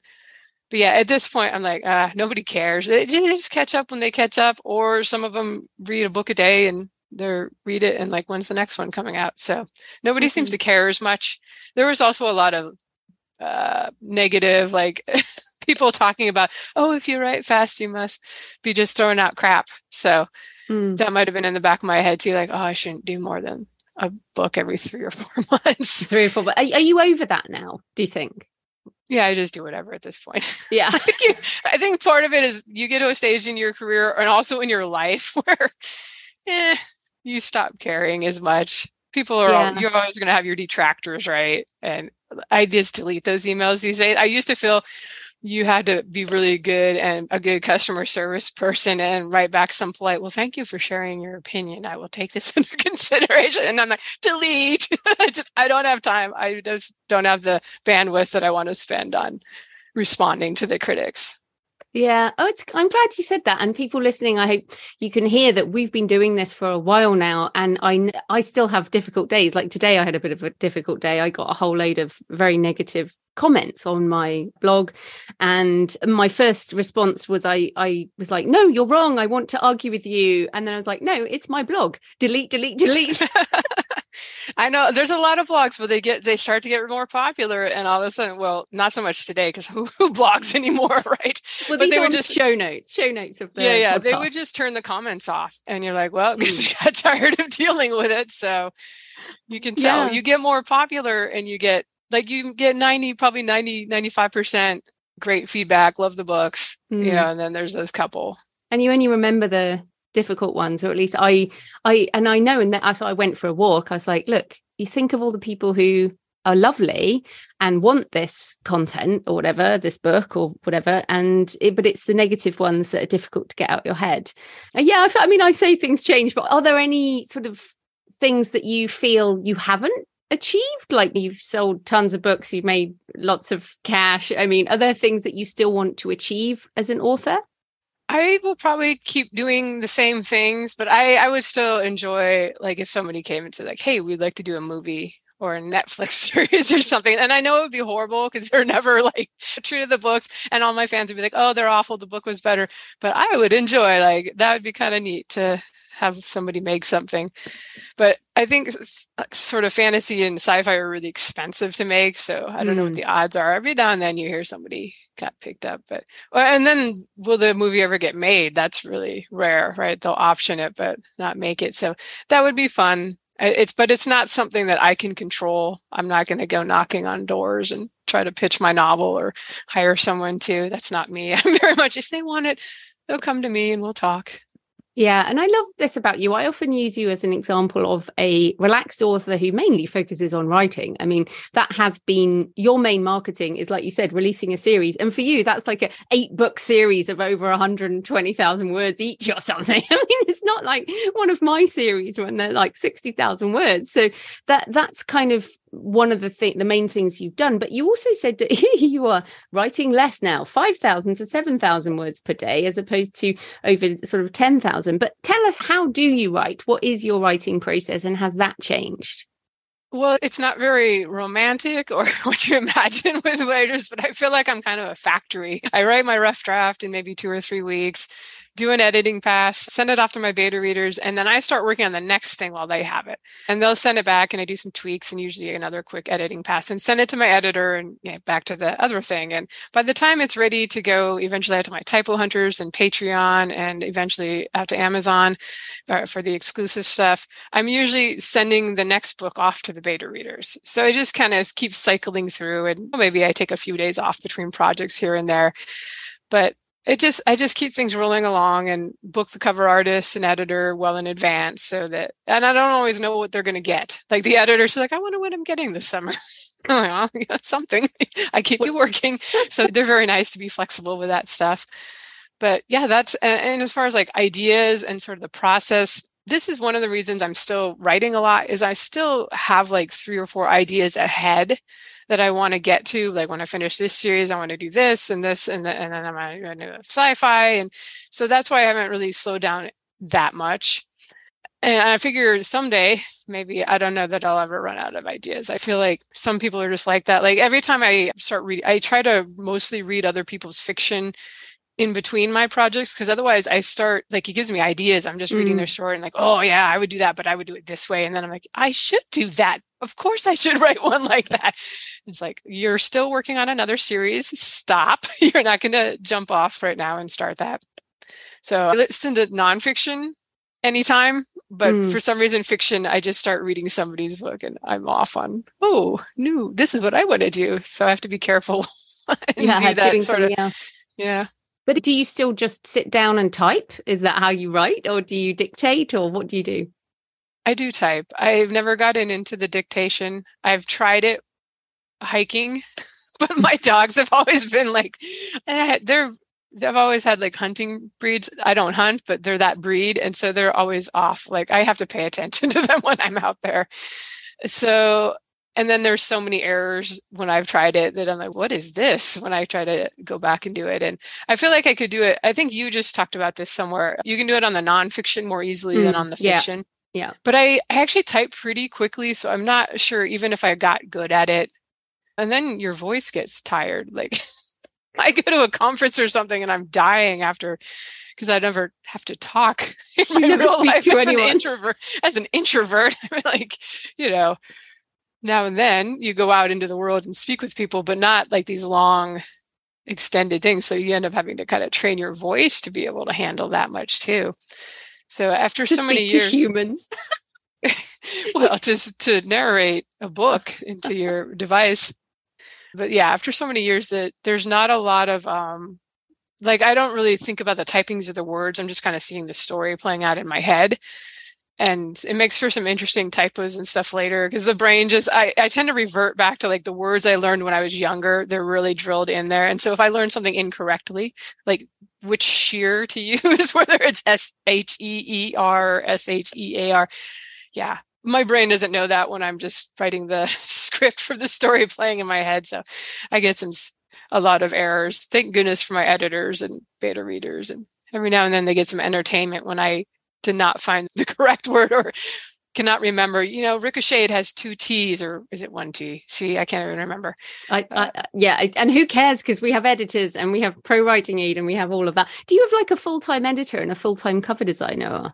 But yeah, at this point, I'm like, ah, nobody cares. They just catch up when they catch up, or some of them read a book a day and they read it and like, when's the next one coming out? So nobody mm-hmm. seems to care as much. There was also a lot of uh, negative, like people talking about, oh, if you write fast, you must be just throwing out crap. So Mm. That might have been in the back of my head too, like, oh, I shouldn't do more than a book every three or four months. Three or four. Are, are you over that now? Do you think? Yeah, I just do whatever at this point. Yeah. I, think you, I think part of it is you get to a stage in your career and also in your life where eh, you stop caring as much. People are yeah. all, you're always going to have your detractors, right? And I just delete those emails these days. I used to feel you had to be really good and a good customer service person and write back some polite, well, thank you for sharing your opinion. I will take this into consideration. And I'm like, delete. I just, I don't have time. I just don't have the bandwidth that I want to spend on responding to the critics. Yeah. Oh, it's, I'm glad you said that. And people listening, I hope you can hear that we've been doing this for a while now. And I, I still have difficult days. Like today, I had a bit of a difficult day. I got a whole load of very negative comments on my blog and my first response was I I was like no you're wrong I want to argue with you and then I was like no it's my blog delete delete delete I know there's a lot of blogs where they get they start to get more popular and all of a sudden well not so much today because who, who, blogs anymore right well but they would just show notes show notes of the yeah yeah podcast. they would just turn the comments off and you're like well because mm. you got tired of dealing with it so you can tell yeah. you get more popular and you get like you get 90 probably 90 95% great feedback love the books mm. you know and then there's those couple and you only remember the difficult ones or at least i i and i know and that so i went for a walk i was like look you think of all the people who are lovely and want this content or whatever this book or whatever and it, but it's the negative ones that are difficult to get out your head and yeah I, I mean i say things change but are there any sort of things that you feel you haven't achieved? Like you've sold tons of books, you've made lots of cash. I mean, are there things that you still want to achieve as an author? I will probably keep doing the same things, but I, I would still enjoy like if somebody came and said like, "Hey, we'd like to do a movie or a Netflix series or something." And I know it would be horrible because they're never like true to the books, and all my fans would be like, "Oh, they're awful. The book was better." But I would enjoy like that would be kind of neat to have somebody make something. But I think sort of fantasy and sci-fi are really expensive to make, so I don't mm. know what mm. the odds are. Every now and then you hear somebody got picked up, but and then will the movie ever get made? That's really rare, right? They'll option it but not make it. So that would be fun. It's but it's not something that I can control. I'm not going to go knocking on doors and try to pitch my novel or hire someone to. That's not me. I'm very much if they want it, they'll come to me and we'll talk. Yeah, and I love this about you. I often use you as an example of a relaxed author who mainly focuses on writing. I mean, that has been your main marketing is like you said, releasing a series. And for you, that's like a eight book series of over 120,000 words each or something. I mean, it's not like one of my series when they're like 60,000 words. So that that's kind of one of the thing the main things you've done but you also said that you are writing less now 5000 to 7000 words per day as opposed to over sort of 10000 but tell us how do you write? What is your writing process and has that changed? Well, it's not very romantic or what you imagine with writers, but I feel like I'm kind of a factory. I write my rough draft in maybe two or three weeks do an editing pass, send it off to my beta readers, and then I start working on the next thing while they have it. And they'll send it back, and I do some tweaks and usually another quick editing pass and send it to my editor and yeah, back to the other thing. And by the time it's ready to go, eventually out to my typo hunters and Patreon, and eventually out to Amazon uh, for the exclusive stuff, I'm usually sending the next book off to the beta readers. So it just kind of keeps cycling through, and maybe I take a few days off between projects here and there. But it just I just keep things rolling along and book the cover artist and editor well in advance so that and I don't always know what they're going to get. Like the editor's like, I wonder what I'm getting this summer. oh, something. I keep you working. So they're very nice to be flexible with that stuff. But yeah, that's and, and as far as like ideas and sort of the process, this is one of the reasons I'm still writing a lot is I still have like three or four ideas ahead that I want to get to. Like when I finish this series, I want to do this and this, and, the, and then I'm going to sci-fi, and so that's why I haven't really slowed down that much. And I figure someday, maybe I don't know that I'll ever run out of ideas. I feel like some people are just like that. Like every time I start reading, I try to mostly read other people's fiction in between my projects because otherwise I start like he gives me ideas. I'm just mm. reading their mm. story and like, oh yeah, I would do that, but I would do it this way. And then I'm like, I should do that. Of course I should write one like that. It's like you're still working on another series. Stop. You're not gonna jump off right now and start that. So I listen to nonfiction anytime, but mm. for some reason fiction, I just start reading somebody's book and I'm off on, oh, new, this is what I want to do. So I have to be careful. yeah, do that sort of yeah but do you still just sit down and type? Is that how you write, or do you dictate, or what do you do? I do type. I've never gotten into the dictation. I've tried it hiking, but my dogs have always been like, eh, they're I've always had like hunting breeds. I don't hunt, but they're that breed. And so they're always off. Like I have to pay attention to them when I'm out there. So and then there's so many errors when I've tried it that I'm like, what is this? When I try to go back and do it. And I feel like I could do it. I think you just talked about this somewhere. You can do it on the nonfiction more easily mm, than on the fiction. Yeah. yeah. But I, I actually type pretty quickly. So I'm not sure even if I got good at it. And then your voice gets tired. Like I go to a conference or something and I'm dying after because I never have to talk in my real life as anyone. an introvert. As an introvert, I'm like, you know, now and then you go out into the world and speak with people, but not like these long extended things. So you end up having to kind of train your voice to be able to handle that much too. So after to so many years, humans. well, just to narrate a book into your device. But yeah, after so many years that there's not a lot of um like I don't really think about the typings of the words. I'm just kind of seeing the story playing out in my head and it makes for some interesting typos and stuff later because the brain just I, I tend to revert back to like the words i learned when i was younger they're really drilled in there. And so if i learn something incorrectly like which shear to use whether it's s-h-e-e-r s-h-e-a-r yeah my brain doesn't know that when i'm just writing the script for the story playing in my head. So i get some a lot of errors. Thank goodness for my editors and beta readers and every now and then they get some entertainment when i to not find the correct word or cannot remember. You know, ricocheted has two T's or is it one T? See, I can't even remember. I, I, uh, yeah, and who cares? Because we have editors and we have ProWritingAid and we have all of that. Do you have like a full time editor and a full time cover designer?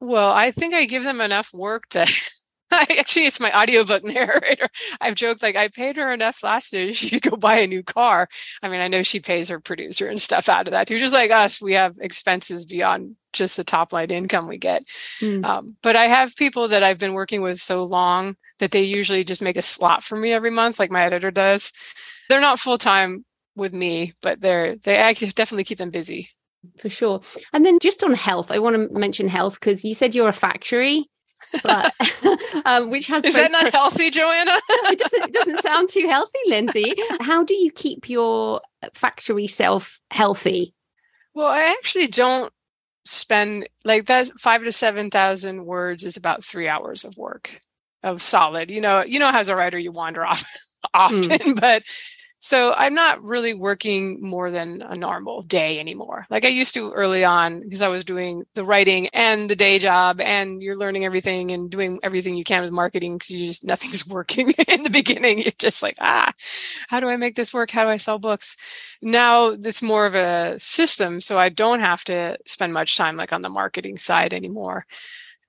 Well, I think I give them enough work to actually it's my audiobook narrator. I've joked like i paid her enough last year she could go buy a new car. I mean i know she pays her producer and stuff out of that too just like us we have expenses beyond just the top line income we get. Mm. um, but i have people that i've been working with so long that they usually just make a slot for me every month like my editor does. They're not full-time with me but they're they actually definitely keep them busy. For sure. And then just on health i want to mention health because you said you're a factory but um, which has is that not healthy, Joanna? it doesn't it doesn't sound too healthy, Lindsay. How do you keep your factory self healthy? Well, I actually don't spend like that five to seven thousand words is about three hours of work of solid. You know, you know, as a writer, you wander off often, mm. but so I'm not really working more than a normal day anymore. Like I used to early on because I was doing the writing and the day job and you're learning everything and doing everything you can with marketing because you just nothing's working in the beginning. You're just like, ah, how do I make this work? How do I sell books? Now it's more of a system. So I don't have to spend much time like on the marketing side anymore.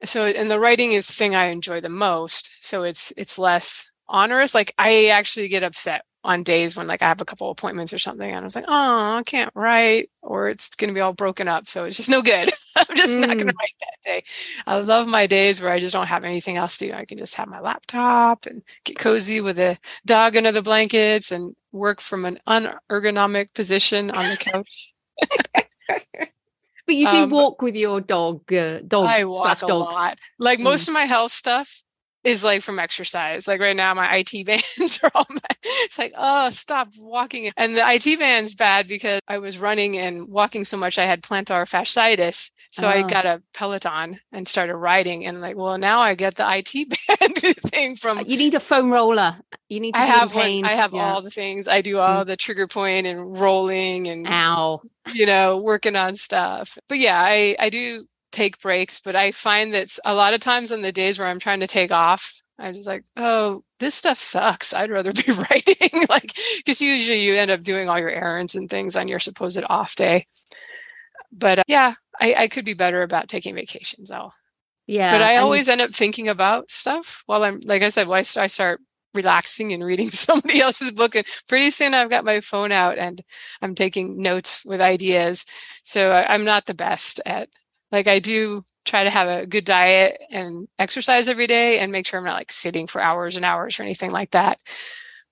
So and the writing is the thing I enjoy the most. So it's it's less onerous. Like I actually get upset on days when like I have a couple appointments or something and I was like, oh, I can't write or it's going to be all broken up. So it's just no good. I'm just mm. not going to write that day. I love my days where I just don't have anything else to do. I can just have my laptop and get cozy with a dog under the blankets and work from an unergonomic position on the couch. But you do um, walk with your dog, uh, dog. I walk a dogs. lot. Like mm. most of my health stuff is like from exercise. Like right now, my IT bands are all. My, it's like, oh, stop walking. And the IT band's bad because I was running and walking so much, I had plantar fasciitis. So oh. I got a Peloton and started riding, and like, well, now I get the IT band thing from. You need a foam roller. You need. To I have one. I have yeah. all the things. I do all mm. the trigger point and rolling and. Ow. You know, working on stuff. But yeah, I I do take breaks, but I find that a lot of times on the days where I'm trying to take off, I'm just like, oh, this stuff sucks. I'd rather be writing. like, because usually you end up doing all your errands and things on your supposed off day. But uh, yeah, I, I, could be better about taking vacations. I'll, yeah. But I always end up thinking about stuff while I'm, like I said, while I start relaxing and reading somebody else's book. And pretty soon I've got my phone out and I'm taking notes with ideas. So I, I'm not the best at like I do try to have a good diet and exercise every day and make sure I'm not like sitting for hours and hours or anything like that.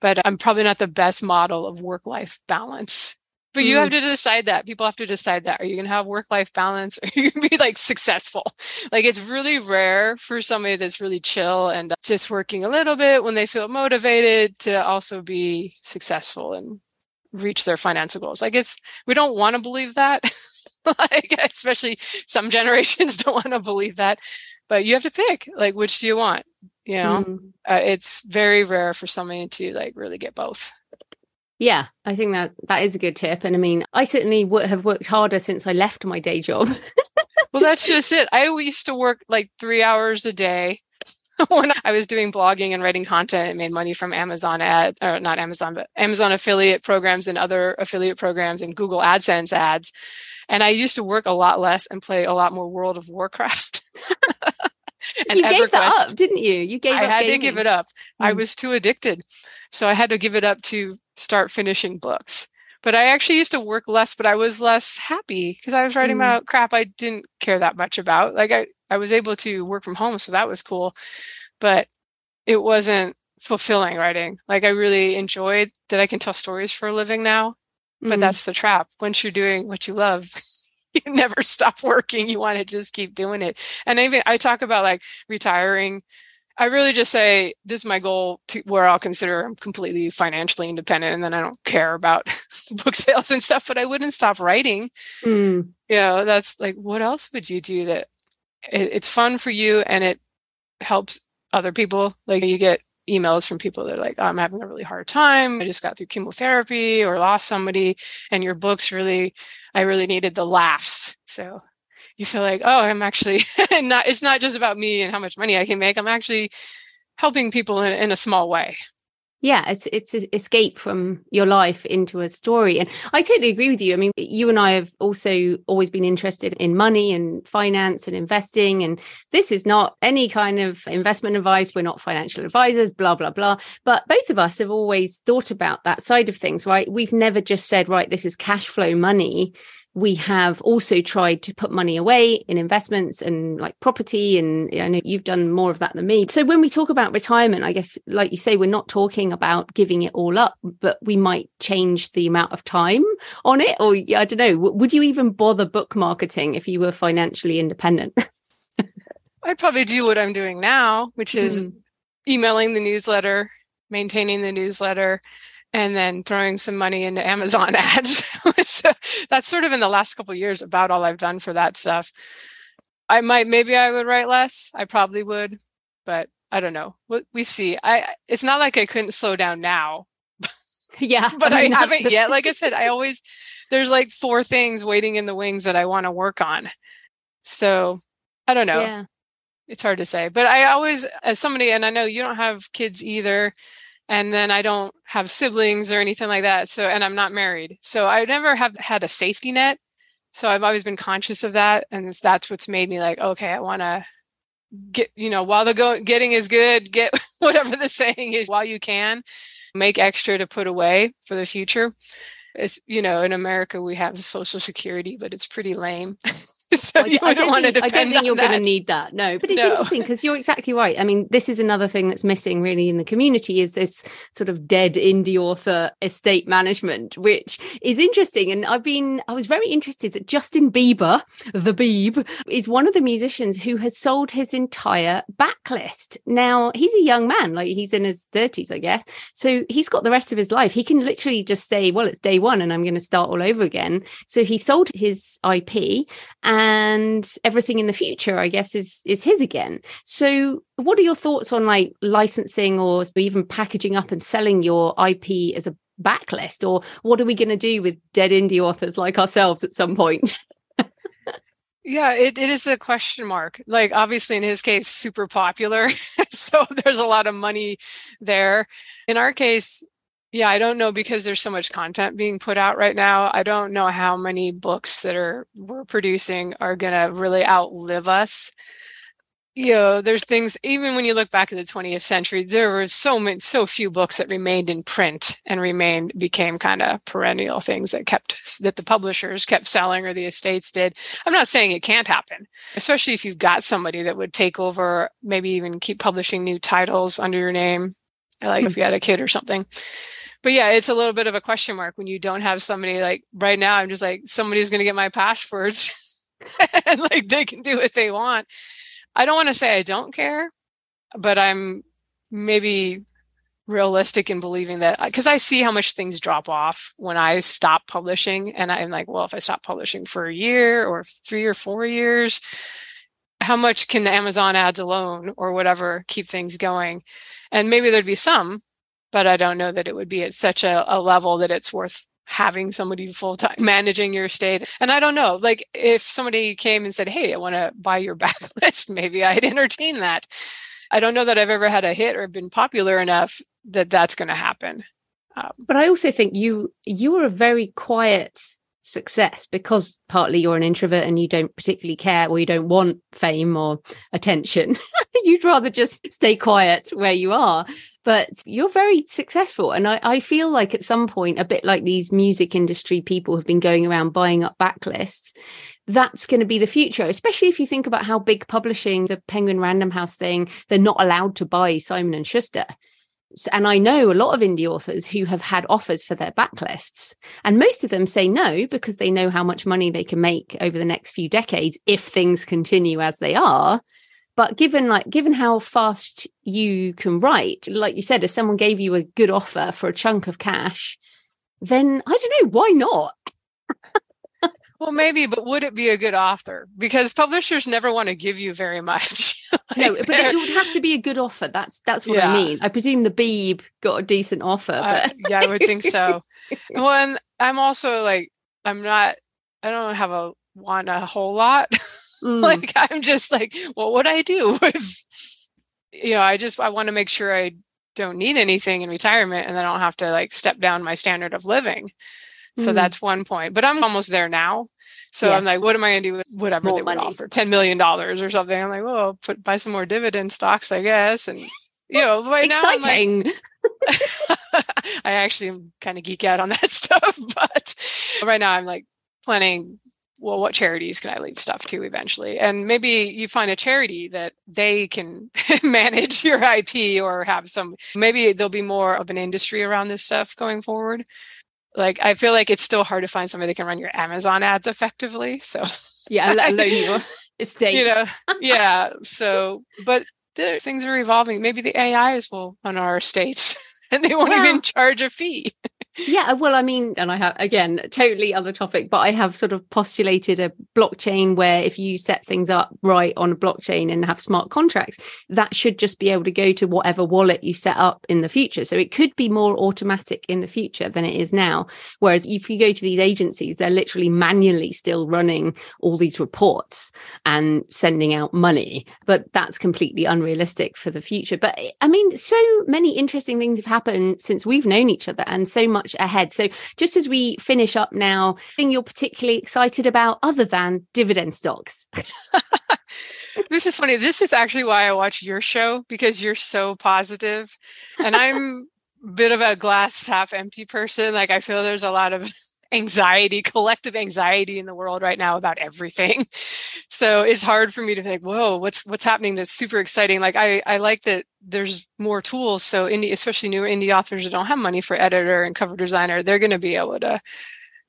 But I'm probably not the best model of work life balance. But you mm. have to decide that. People have to decide that. Are you going to have work life balance? Or are you going to be like successful? Like it's really rare for somebody that's really chill and just working a little bit when they feel motivated to also be successful and reach their financial goals. Like it's, we don't want to believe that. like especially some generations don't want to believe that but you have to pick like which do you want you know? Mm. uh, it's very rare for somebody to like really get both. Yeah i think that that is a good tip and i mean i certainly would have worked harder since i left my day job. Well that's just it. I used to work like three hours a day when I was doing blogging and writing content and made money from Amazon ad or not Amazon, but Amazon affiliate programs and other affiliate programs and Google AdSense ads. And I used to work a lot less and play a lot more World of Warcraft. and you EverQuest. gave that up, didn't you? You gave I up. had gaming. to give it up. Mm. I hmm. was too addicted. So I had to give it up to start finishing books. But I actually used to work less, but I was less happy because I was writing mm. about crap I didn't care that much about. Like I, I was able to work from home, so that was cool. But it wasn't fulfilling writing. Like I really enjoyed that I can tell stories for a living now but mm-hmm. that's the trap. Once you're doing what you love, you never stop working. You want to just keep doing it. And even I talk about like retiring. I really just say this is my goal to where I'll consider I'm completely financially independent and then I don't care about book sales and stuff, but I wouldn't stop writing. Mm. You know, that's like, what else would you do that it, it's fun for you and it helps other people? Like you get emails from people that are like, oh, I'm having a really hard time. I just got through chemotherapy or lost somebody. And your books really, I really needed the laughs. So you feel like, oh, I'm actually not, it's not just about me and how much money I can make. I'm actually helping people in, in a small way yeah it's it's escape from your life into a story and i totally agree with you. I mean you and i have also always been interested in money and finance and investing and this is not any kind of investment advice. We're not financial advisors blah blah blah. But both of us have always thought about that side of things right? We've never just said right this is cash flow money we have also tried to put money away in investments and like property and i know you've done more of that than me. So when we talk about retirement i guess like you say we're not talking about giving it all up but we might change the amount of time on it or i don't know. Would you even bother book marketing if you were financially independent? I'd probably do what i'm doing now which is mm. emailing the newsletter maintaining the newsletter and then throwing some money into Amazon ads. so that's sort of in the last couple years about all I've done for that stuff. I might maybe I would write less. I probably would, but I don't know. We see. I it's not like I couldn't slow down now. yeah, but I, mean, I haven't yet. Like I said, I always there's like four things waiting in the wings that I want to work on. So I don't know. Yeah. It's hard to say, but I always, as somebody, and I know you don't have kids either and then I don't have siblings or anything like that. So, and I'm not married. So I never have had a safety net. So I've always been conscious of that. And that's what's made me like, okay, I want to get, you know, while the go- getting is good, get whatever the saying is while you can, make extra to put away for the future. It's, you know, in America, we have social security, but it's pretty lame. so I, I, don't think, I, don't think, you're going to need that. No, but it's no. interesting because you're exactly right. I mean, this is another thing that's missing really in the community is this sort of dead indie author estate management, which is interesting. And I've been, I was very interested that Justin Bieber, the Beeb, is one of the musicians who has sold his entire backlist. Now, he's a young man, like he's in his 30s, I guess. So he's got the rest of his life. He can literally just say, well, it's day one and I'm going to start all over again. So he sold his IP and everything in the future i guess is is his again. So what are your thoughts on like licensing or even packaging up and selling your ip as a backlist? Or what are we going to do with dead indie authors like ourselves at some point? Yeah it, it is a question mark. Like obviously in his case super popular. So there's a lot of money there. In our case yeah, I don't know because there's so much content being put out right now. I don't know how many books that are we're producing are going to really outlive us. You know, there's things even when you look back at the 20th century, there were so many so few books that remained in print and remained became kind of perennial things that kept that the publishers kept selling or the estates did. I'm not saying it can't happen, especially if you've got somebody that would take over, maybe even keep publishing new titles under your name, like mm-hmm. if you had a kid or something but yeah, it's a little bit of a question mark when you don't have somebody like right now. I'm just like somebody's going to get my passwords, and like they can do what they want. I don't want to say I don't care, but I'm maybe realistic in believing that uh, because I see how much things drop off when I stop publishing, and I'm like, well, if I stop publishing for a year or three or four years, how much can the Amazon ads alone or whatever keep things going? And maybe there'd be some, but I don't know that it would be at such a, a level that it's worth having somebody full time managing your estate. And I don't know, like if somebody came and said, Hey, I want to buy your backlist, maybe I'd entertain that. I don't know that I've ever had a hit or been popular enough that that's going to happen. Um, but I also think you you are a very quiet success because partly you're an introvert and you don't particularly care or you don't want fame or attention. You'd rather just stay quiet where you are. But you're very successful. And I, I feel like at some point, a bit like these music industry people have been going around buying up backlists, that's going to be the future, especially if you think about how big publishing, the Penguin Random House thing, they're not allowed to buy Simon and Schuster and I know a lot of indie authors who have had offers for their backlists, and most of them say no because they know how much money they can make over the next few decades if things continue as they are. But given like given how fast you can write, like you said, if someone gave you a good offer for a chunk of cash, then I don't know why not. Well, maybe, but would it be a good offer Because publishers never want to give you very much. like no, but it would have to be a good offer. That's that's what yeah. I mean. I presume the Beeb got a decent offer. Uh, yeah, I would think so. well, and I'm also like, I'm not. I don't have a want a whole lot. Mm. like I'm just like, what would I do with? You know, I just I want to make sure I don't need anything in retirement, and I don't have to like step down my standard of living. So mm. that's one point. But I'm almost there now. So yes. I'm like, what am I going to do with whatever more they would offer? $10 million or something. I'm like, well, put buy some more dividend stocks, I guess. And, you know, right now, Exciting. now. Like, I actually am kind of geek out on that stuff. But right now I'm like planning well, what charities can I leave stuff to eventually? And maybe you find a charity that they can manage your IP or have some, maybe there'll be more of an industry around this stuff going forward like I feel like it's still hard to find somebody that can run your Amazon ads effectively. So yeah, let alone your estate. You know, yeah. So, but the things are evolving. Maybe the AIs will run our estates, and they won't even charge a fee. Yeah, well, I mean, and I have again totally other topic, but I have sort of postulated a blockchain where if you set things up right on a blockchain and have smart contracts, that should just be able to go to whatever wallet you set up in the future. So it could be more automatic in the future than it is now. Whereas if you go to these agencies, they're literally manually still running all these reports and sending out money, but that's completely unrealistic for the future. But I mean, so many interesting things have happened since we've known each other and so much much ahead. So, just as we finish up now, thing you're particularly excited about other than dividend stocks? this is funny. This is actually why I watch your show because you're so positive, and I'm a bit of a glass half empty person. Like I feel there's a lot of anxiety, collective anxiety in the world right now about everything. So it's hard for me to think, whoa, what's what's happening that's super exciting. Like I, I like that there's more tools. So indie, especially newer indie authors that don't have money for editor and cover designer, they're gonna be able to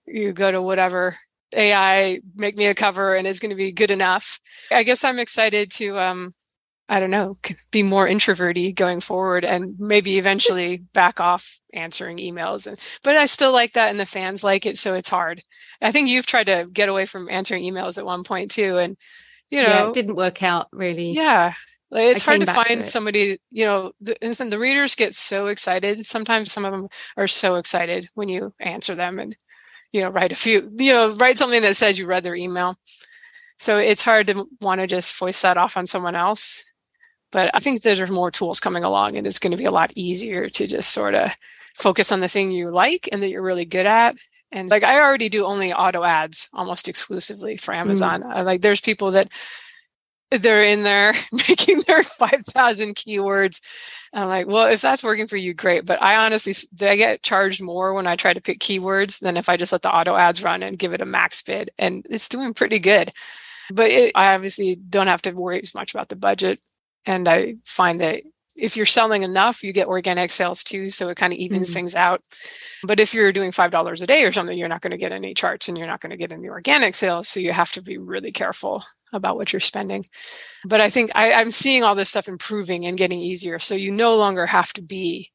you go to whatever AI, make me a cover and it's going to be good enough. I guess I'm excited to um I don't know, be more introverty going forward and maybe eventually back off answering emails. And, but I still like that and the fans like it. So it's hard. I think you've tried to get away from answering emails at one point too. And, you know, yeah, it didn't work out really. Yeah. Like, it's hard to find to somebody, you know, the, and the readers get so excited. Sometimes some of them are so excited when you answer them and, you know, write a few, you know, write something that says you read their email. So it's hard to want to just voice that off on someone else but I think there's more tools coming along and it's going to be a lot easier to just sort of focus on the thing you like and that you're really good at. And like I already do only auto ads almost exclusively for mm. Amazon. Mm. like there's people that they're in there making their 5,000 keywords. And I'm like, well, if that's working for you, great. But I honestly, I get charged more when I try to pick keywords than if I just let the auto ads run and give it a max bid. And it's doing pretty good. But it, I obviously don't have to worry as much about the budget and I find that if you're selling enough, you get organic sales too. So it kind of evens mm-hmm. things out. But if you're doing $5 a day or something, you're not going to get any charts and you're not going to get any organic sales. So you have to be really careful about what you're spending. But I think I, am seeing all this stuff improving and getting easier. So you no longer have to be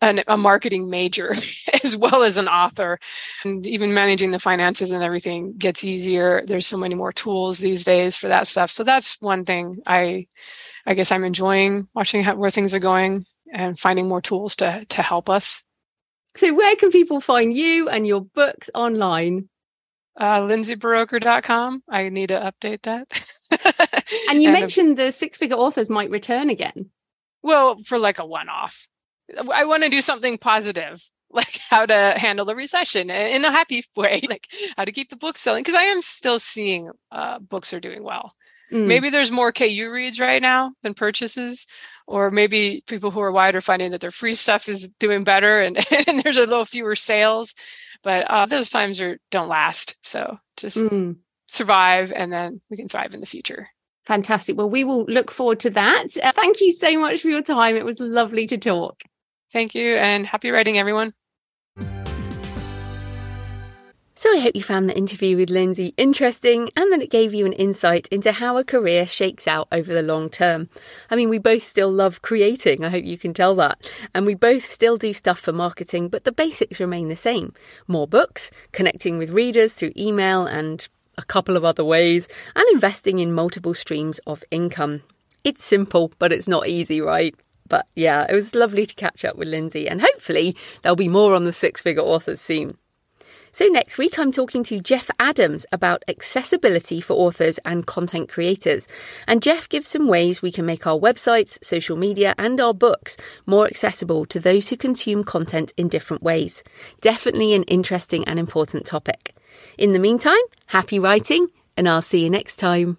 an, a marketing major as well as an author. And even managing the finances and everything gets easier. There's so many more tools these days for that stuff. So that's one thing I I guess I'm enjoying watching how, where things are going and finding more tools to to help us. So where can people find you and your books online? Uh, lindsayburoker.com. I need to update that. and you and mentioned the six figure authors might return again. Well, for like a one off. I want to do something positive, like how to handle the recession in a happy way, like how to keep the books selling. Because I am still seeing uh, books are doing well. Mm. Maybe there's more KU reads right now than purchases, or maybe people who are wide are finding that their free stuff is doing better and, and there's a little fewer sales. But uh, those times are don't last. So just mm. survive and then we can thrive in the future. Fantastic. Well, we will look forward to that. Uh, thank you so much for your time. It was lovely to talk. Thank you and happy writing, everyone. So I hope you found the interview with Lindsay interesting and that it gave you an insight into how a career shakes out over the long term. I mean, we both still love creating, I hope you can tell that. And we both still do stuff for marketing, but the basics remain the same. More books, connecting with readers through email and a couple of other ways, and investing in multiple streams of income. It's simple, but it's not easy, right? But yeah, it was lovely to catch up with Lindsay, and hopefully there'll be more on the six figure authors soon. So, next week, I'm talking to Jeff Adams about accessibility for authors and content creators. And Jeff gives some ways we can make our websites, social media, and our books more accessible to those who consume content in different ways. Definitely an interesting and important topic. In the meantime, happy writing, and I'll see you next time.